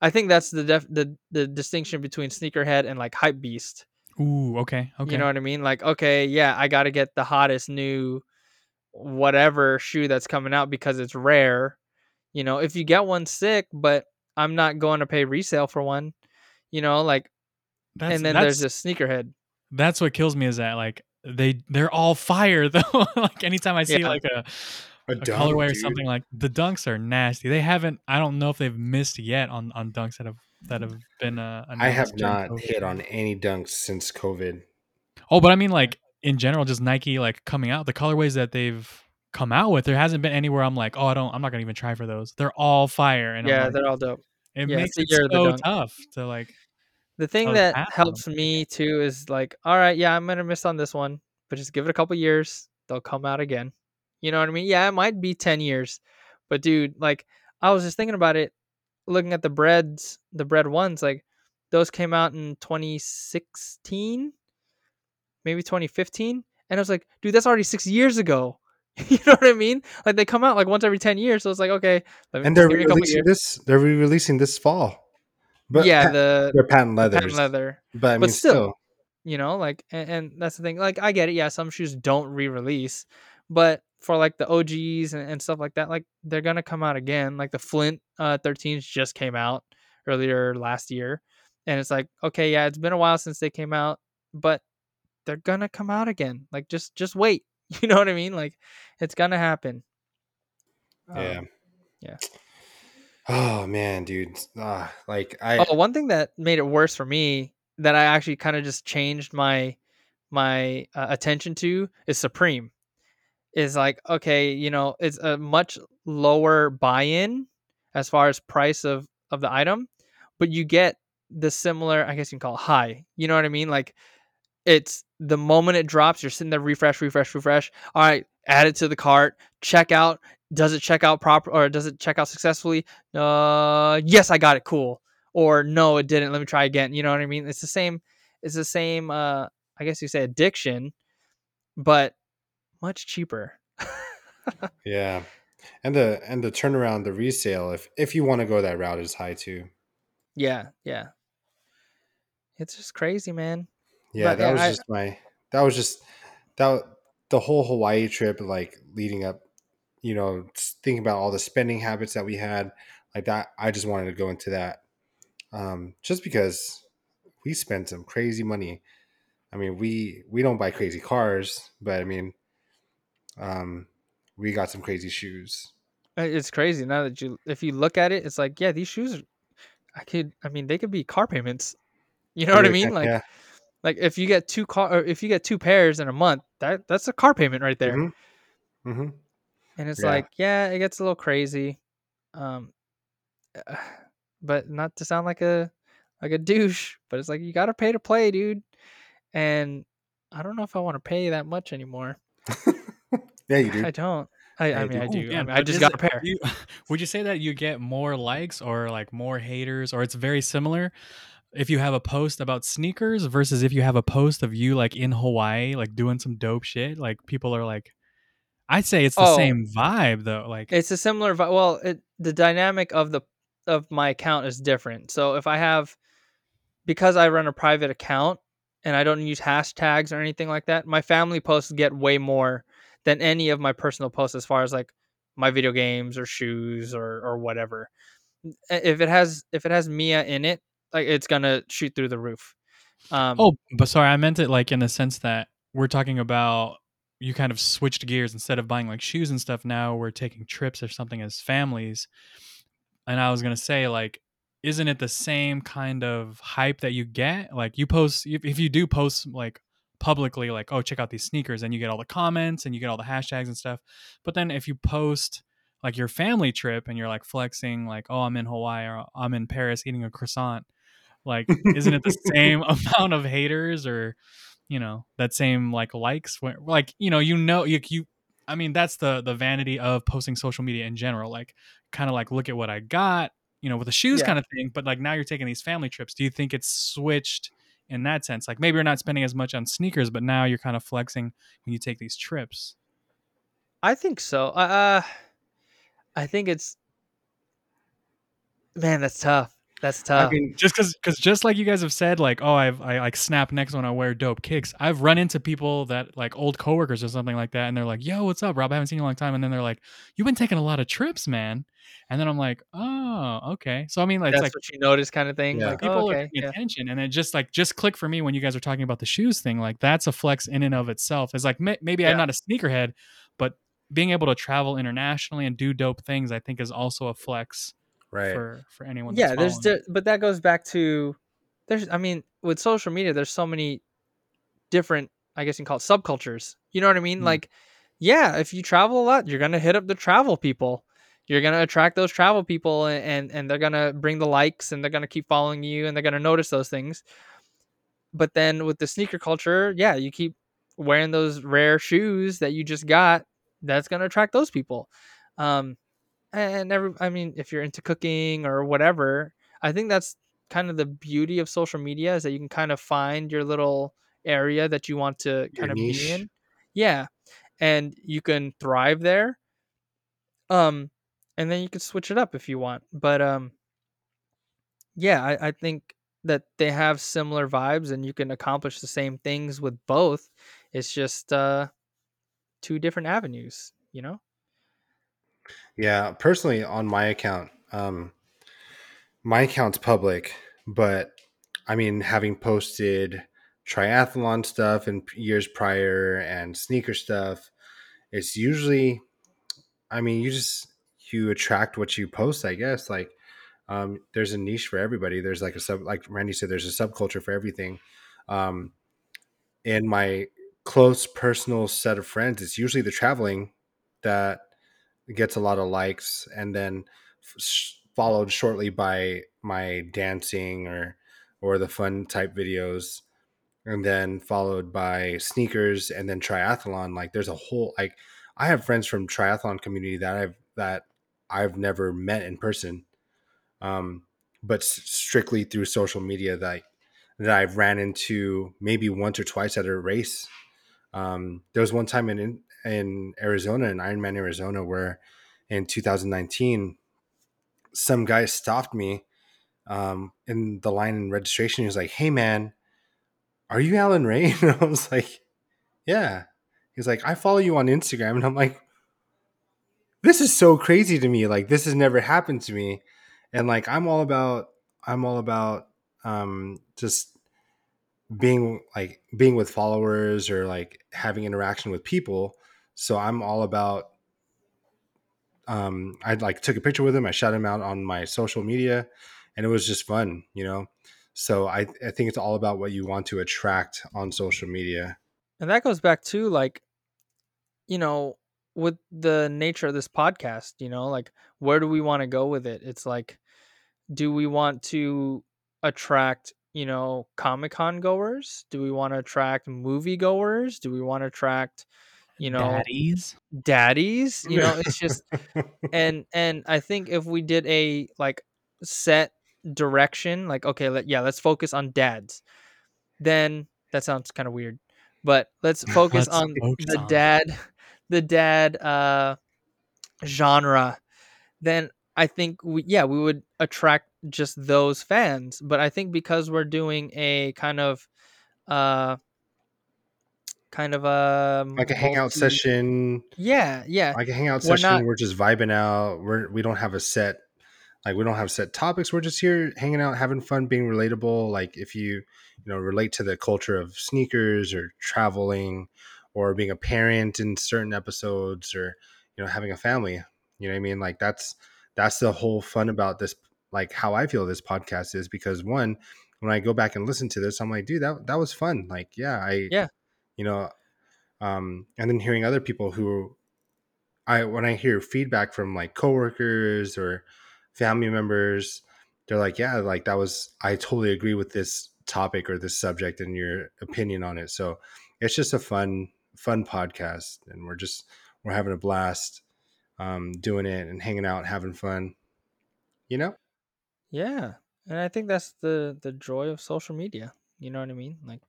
I think that's the def, the the distinction between sneakerhead and like hype beast. ooh okay okay. You know what I mean? Like okay, yeah, I got to get the hottest new whatever shoe that's coming out because it's rare. You know, if you get one sick, but I'm not going to pay resale for one. You know, like That's, and then there's just sneakerhead. that's what kills me is that like they they're all fire (laughs) though. like anytime I see Yeah. like a, A a dunk, colorway or something like the dunks are nasty. They haven't. I don't know if they've missed yet on on dunks that have that have been. Uh, I have not COVID. hit on any dunks since COVID. Oh, but I mean like in general, just Nike like coming out the colorways that they've come out with. There hasn't been anywhere I'm like, oh, I don't. I'm not gonna even try for those. They're all fire, and Yeah, like, they're all dope. it yeah, makes it so tough to like. The thing Oh, that helps me too is like, all right, yeah, I'm gonna miss on this one, but just give it a couple years, they'll come out again. You know what I mean? Yeah, it might be ten years, but dude, like, I was just thinking about it, looking at the breads, the bread ones, like, those came out in 2016, maybe 2015, and I was like, dude, that's already six years ago. (laughs) you know what I mean? Like they come out like once every ten years, so it's like okay, let me And they're give me a couple releasing this. They're re-releasing this fall. But yeah, the, they're patent the leathers. patent leather. But I But still, still, you know like and, and that's the thing like i get it yeah some shoes don't re-release but for like the og's and, and stuff like that like they're gonna come out again like the flint uh 13s just came out earlier last year and it's like okay yeah it's been a while since they came out but they're gonna come out again like just just wait (laughs) you know what i mean like it's gonna happen yeah, Um, yeah. Oh man, dude. Ah, like I. Oh, one thing that made it worse for me that I actually kind of just changed my my uh, attention to is Supreme. Is like okay, you know, it's a much lower buy-in as far as price of of the item, but you get the similar, I guess you can call it high. You know what I mean? Like it's the moment it drops, you're sitting there refresh, refresh, refresh. All right, add it to the cart, check out. Does it check out proper or does it check out successfully? Uh yes, I got it, cool. Or no, it didn't. Let me try again. You know what I mean? It's the same it's the same uh I guess you say addiction, but much cheaper. (laughs) Yeah, and the and the turnaround, the resale, if if you want to go that route, is high too. yeah, yeah. It's just crazy, man. Yeah, But, that was I- just my. That was just that the whole Hawaii trip, like leading up. You know, thinking about all the spending habits that we had, like that. I just wanted to go into that, um, just because we spent some crazy money. I mean, we we don't buy crazy cars, but I mean, um, we got some crazy shoes. It's crazy now that you if you look at it, it's like, yeah, these shoes are I could I mean, they could be car payments. (laughs) You know what I mean? Like yeah. like if you get two car or if you get two pairs in a month, that that's a car payment right there. Mhm. hmm And it's Yeah. like, yeah, it gets a little crazy. Um (sighs) but not to sound like a like a douche, but it's like you got to pay to play, dude. And I don't know if I want to pay that much anymore. (laughs) Yeah, you do. I don't. I, Yeah, I you mean, do. I Ooh, do. I, man, mean, I but just is got it- a pair. you- (laughs) would you say that you get more likes or like more haters, or it's very similar if you have a post about sneakers versus if you have a post of you like in Hawaii, like doing some dope shit? Like people are like, I'd say it's the Oh. same vibe though. Like, It's a similar. vi- Well, it, the dynamic of the of my account is different. So if I have, because I run a private account and I don't use hashtags or anything like that, my family posts get way more than any of my personal posts as far as like my video games or shoes or or whatever. If it has if it has Mia in it, like it's gonna shoot through the roof. Um, oh, but sorry, I meant it like in the sense that we're talking about you kind of switched gears instead of buying like shoes and stuff. Now we're taking trips or something as families. and I was gonna say like, isn't it the same kind of hype that you get? Like you post if, if you do post like publicly like oh check out these sneakers and you get all the comments and you get all the hashtags and stuff but then if you post like your family trip and you're like flexing like oh i'm in hawaii or i'm in paris eating a croissant like isn't it the (laughs) same (laughs) amount of haters or you know that same like likes where like you know you know you, you i mean that's the the vanity of posting social media in general like kind of like look at what i got you know with the shoes Yeah. kind of thing but like now you're taking these family trips do you think it's switched in that sense like maybe you're not spending as much on sneakers but now you're kind of flexing when you take these trips I think so. Uh, I think it's man, that's tough. That's I tough. mean, just because because just like you guys have said like oh i've i like snap next when i wear dope kicks i've run into people that like old coworkers or something like that and they're like yo what's up rob i haven't seen you in a long time and then they're like you've been taking a lot of trips man and then i'm like oh okay so i mean like, it's that's like what you notice, kind of thing. Yeah. Like, oh, people oh, are paying yeah. attention and it just like just click for me when you guys are talking about the shoes thing like that's a flex in and of itself it's like maybe Yeah. i'm not a sneakerhead but being able to travel internationally and do dope things i think is also a flex right. for for anyone yeah there's following. but that goes back to there's i mean with social media there's so many different i guess you can call it subcultures you know what i mean Mm. like yeah if you travel a lot you're gonna hit up the travel people you're gonna attract those travel people and and, and they're gonna bring the likes and they're gonna keep following you and they're gonna notice those things but then with the sneaker culture yeah you keep wearing those rare shoes that you just got that's gonna attract those people um and every i mean if you're into cooking or whatever i think that's kind of the beauty of social media is that you can kind of find your little area that you want to Your kind of niche. be in yeah and you can thrive there. Um, and then you can switch it up if you want. But um, yeah, I, I think that they have similar vibes, and you can accomplish the same things with both. It's just uh, two different avenues, you know. Yeah, personally, on my account, um, my account's public, but I mean, having posted triathlon stuff in years prior and sneaker stuff, it's usually, I mean, you just you attract what you post, I guess. Like, um, there's a niche for everybody. There's like a sub, like Randy said, there's a subculture for everything. Um, in my close personal set of friends, it's usually the traveling that gets a lot of likes, and then followed shortly by my dancing or or the fun type videos and then followed by sneakers and then triathlon like there's a whole like i have friends from triathlon community that i've that i've never met in person um but strictly through social media that that i've ran into maybe once or twice at a race um there was one time in in arizona in ironman arizona where in 2019 some guy stopped me um, in the line in registration. He was like, "Hey, man, are you Allen Ray?" (laughs) And I was like, "Yeah." He's like, "I follow you on Instagram," and I'm like, "This is so crazy to me. Like, this has never happened to me." And like, I'm all about, I'm all about um, just being like being with followers or like having interaction with people. So I'm all about um, I like took a picture with him. I shot him out on my social media, and it was just fun, you know. So I I think it's all about what you want to attract on social media. And that goes back to like, you know, with the nature of this podcast, you know, like where do we want to go with it? It's like, do we want to attract, you know, Comic Con goers? Do we want to attract movie goers? Do we want to attract, you know, Daddies. daddies? You know, it's just (laughs) and and I think if we did a like set direction, like okay, let, yeah, let's focus on dads. Then that sounds kind of weird, but let's (laughs) focus Let's on focus the on- dad, the dad uh genre. Then I think we yeah we would attract just those fans. But I think because we're doing a kind of uh kind of a like a hangout multi- session, Yeah, yeah. like a hangout We're session. not- we're just vibing out. We're we don't have a set like we don't have set topics. We're just here hanging out, having fun, being relatable. Like if you you know relate to the culture of sneakers or traveling or being a parent in certain episodes or you know having a family. You know what I mean? Like that's that's the whole fun about this. Like how I feel this podcast is because one, when I go back and listen to this, I'm like, dude, that that was fun. Like, yeah, I Yeah. You know, um, and then hearing other people who I when I hear feedback from like coworkers or family members, they're like, yeah, like that was I totally agree with this topic or this subject and your opinion on it. So it's just a fun fun podcast and we're just we're having a blast um doing it and hanging out having fun. You know? Yeah. And I think that's the the joy of social media. You know what I mean? Like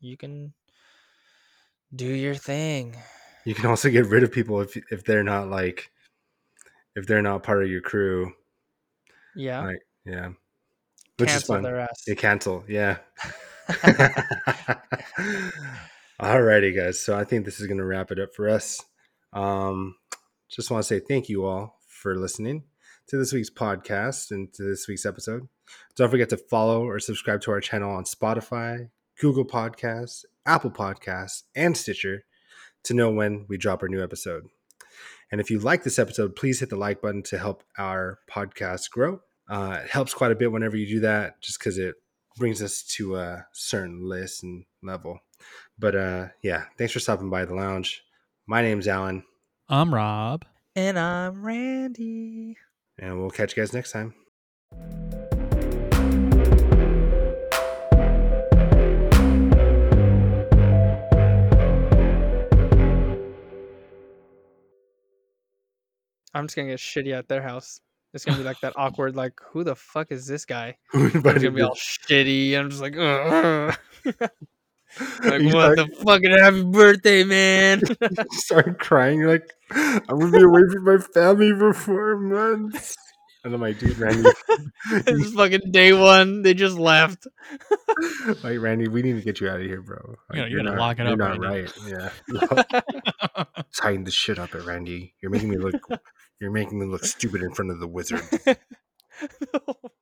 you can do your thing. You can also get rid of people if if they're not like if they're not part of your crew. Yeah. Like, yeah. Which is fun. their ass. They cancel, yeah. (laughs) Alrighty, guys. So I think this is going to wrap it up for us. Um, just want to say thank you all for listening to this week's podcast and to this week's episode. Don't forget to follow or subscribe to our channel on Spotify, Google Podcasts, Apple Podcasts, and Stitcher to know when we drop our new episode. And if you like this episode, please hit the like button to help our podcast grow. Uh, it helps quite a bit whenever you do that, just because it brings us to a certain list and level. But uh, yeah, thanks for stopping by the lounge. My name's Allen, I'm Rob. And I'm Randy. and we'll catch you guys next time. I'm just gonna get shitty at their house. It's gonna be like that (laughs) awkward, like, who the fuck is this guy? (laughs) Who It's gonna be all shitty. And I'm just like, Ugh. (laughs) Like, You what start, the fucking happy birthday, man? start crying. You're like, I'm gonna be away from my family for four months. And I'm like, dude, Randy, this is fucking day one. They just left. like Randy, we need to get you out of here, bro. You Like, gotta- you you're gotta not, lock it you're up not right right. Yeah, tighten the shit up, at Randy. You're making me look. You're making me look (laughs) stupid in front of the wizard. (laughs)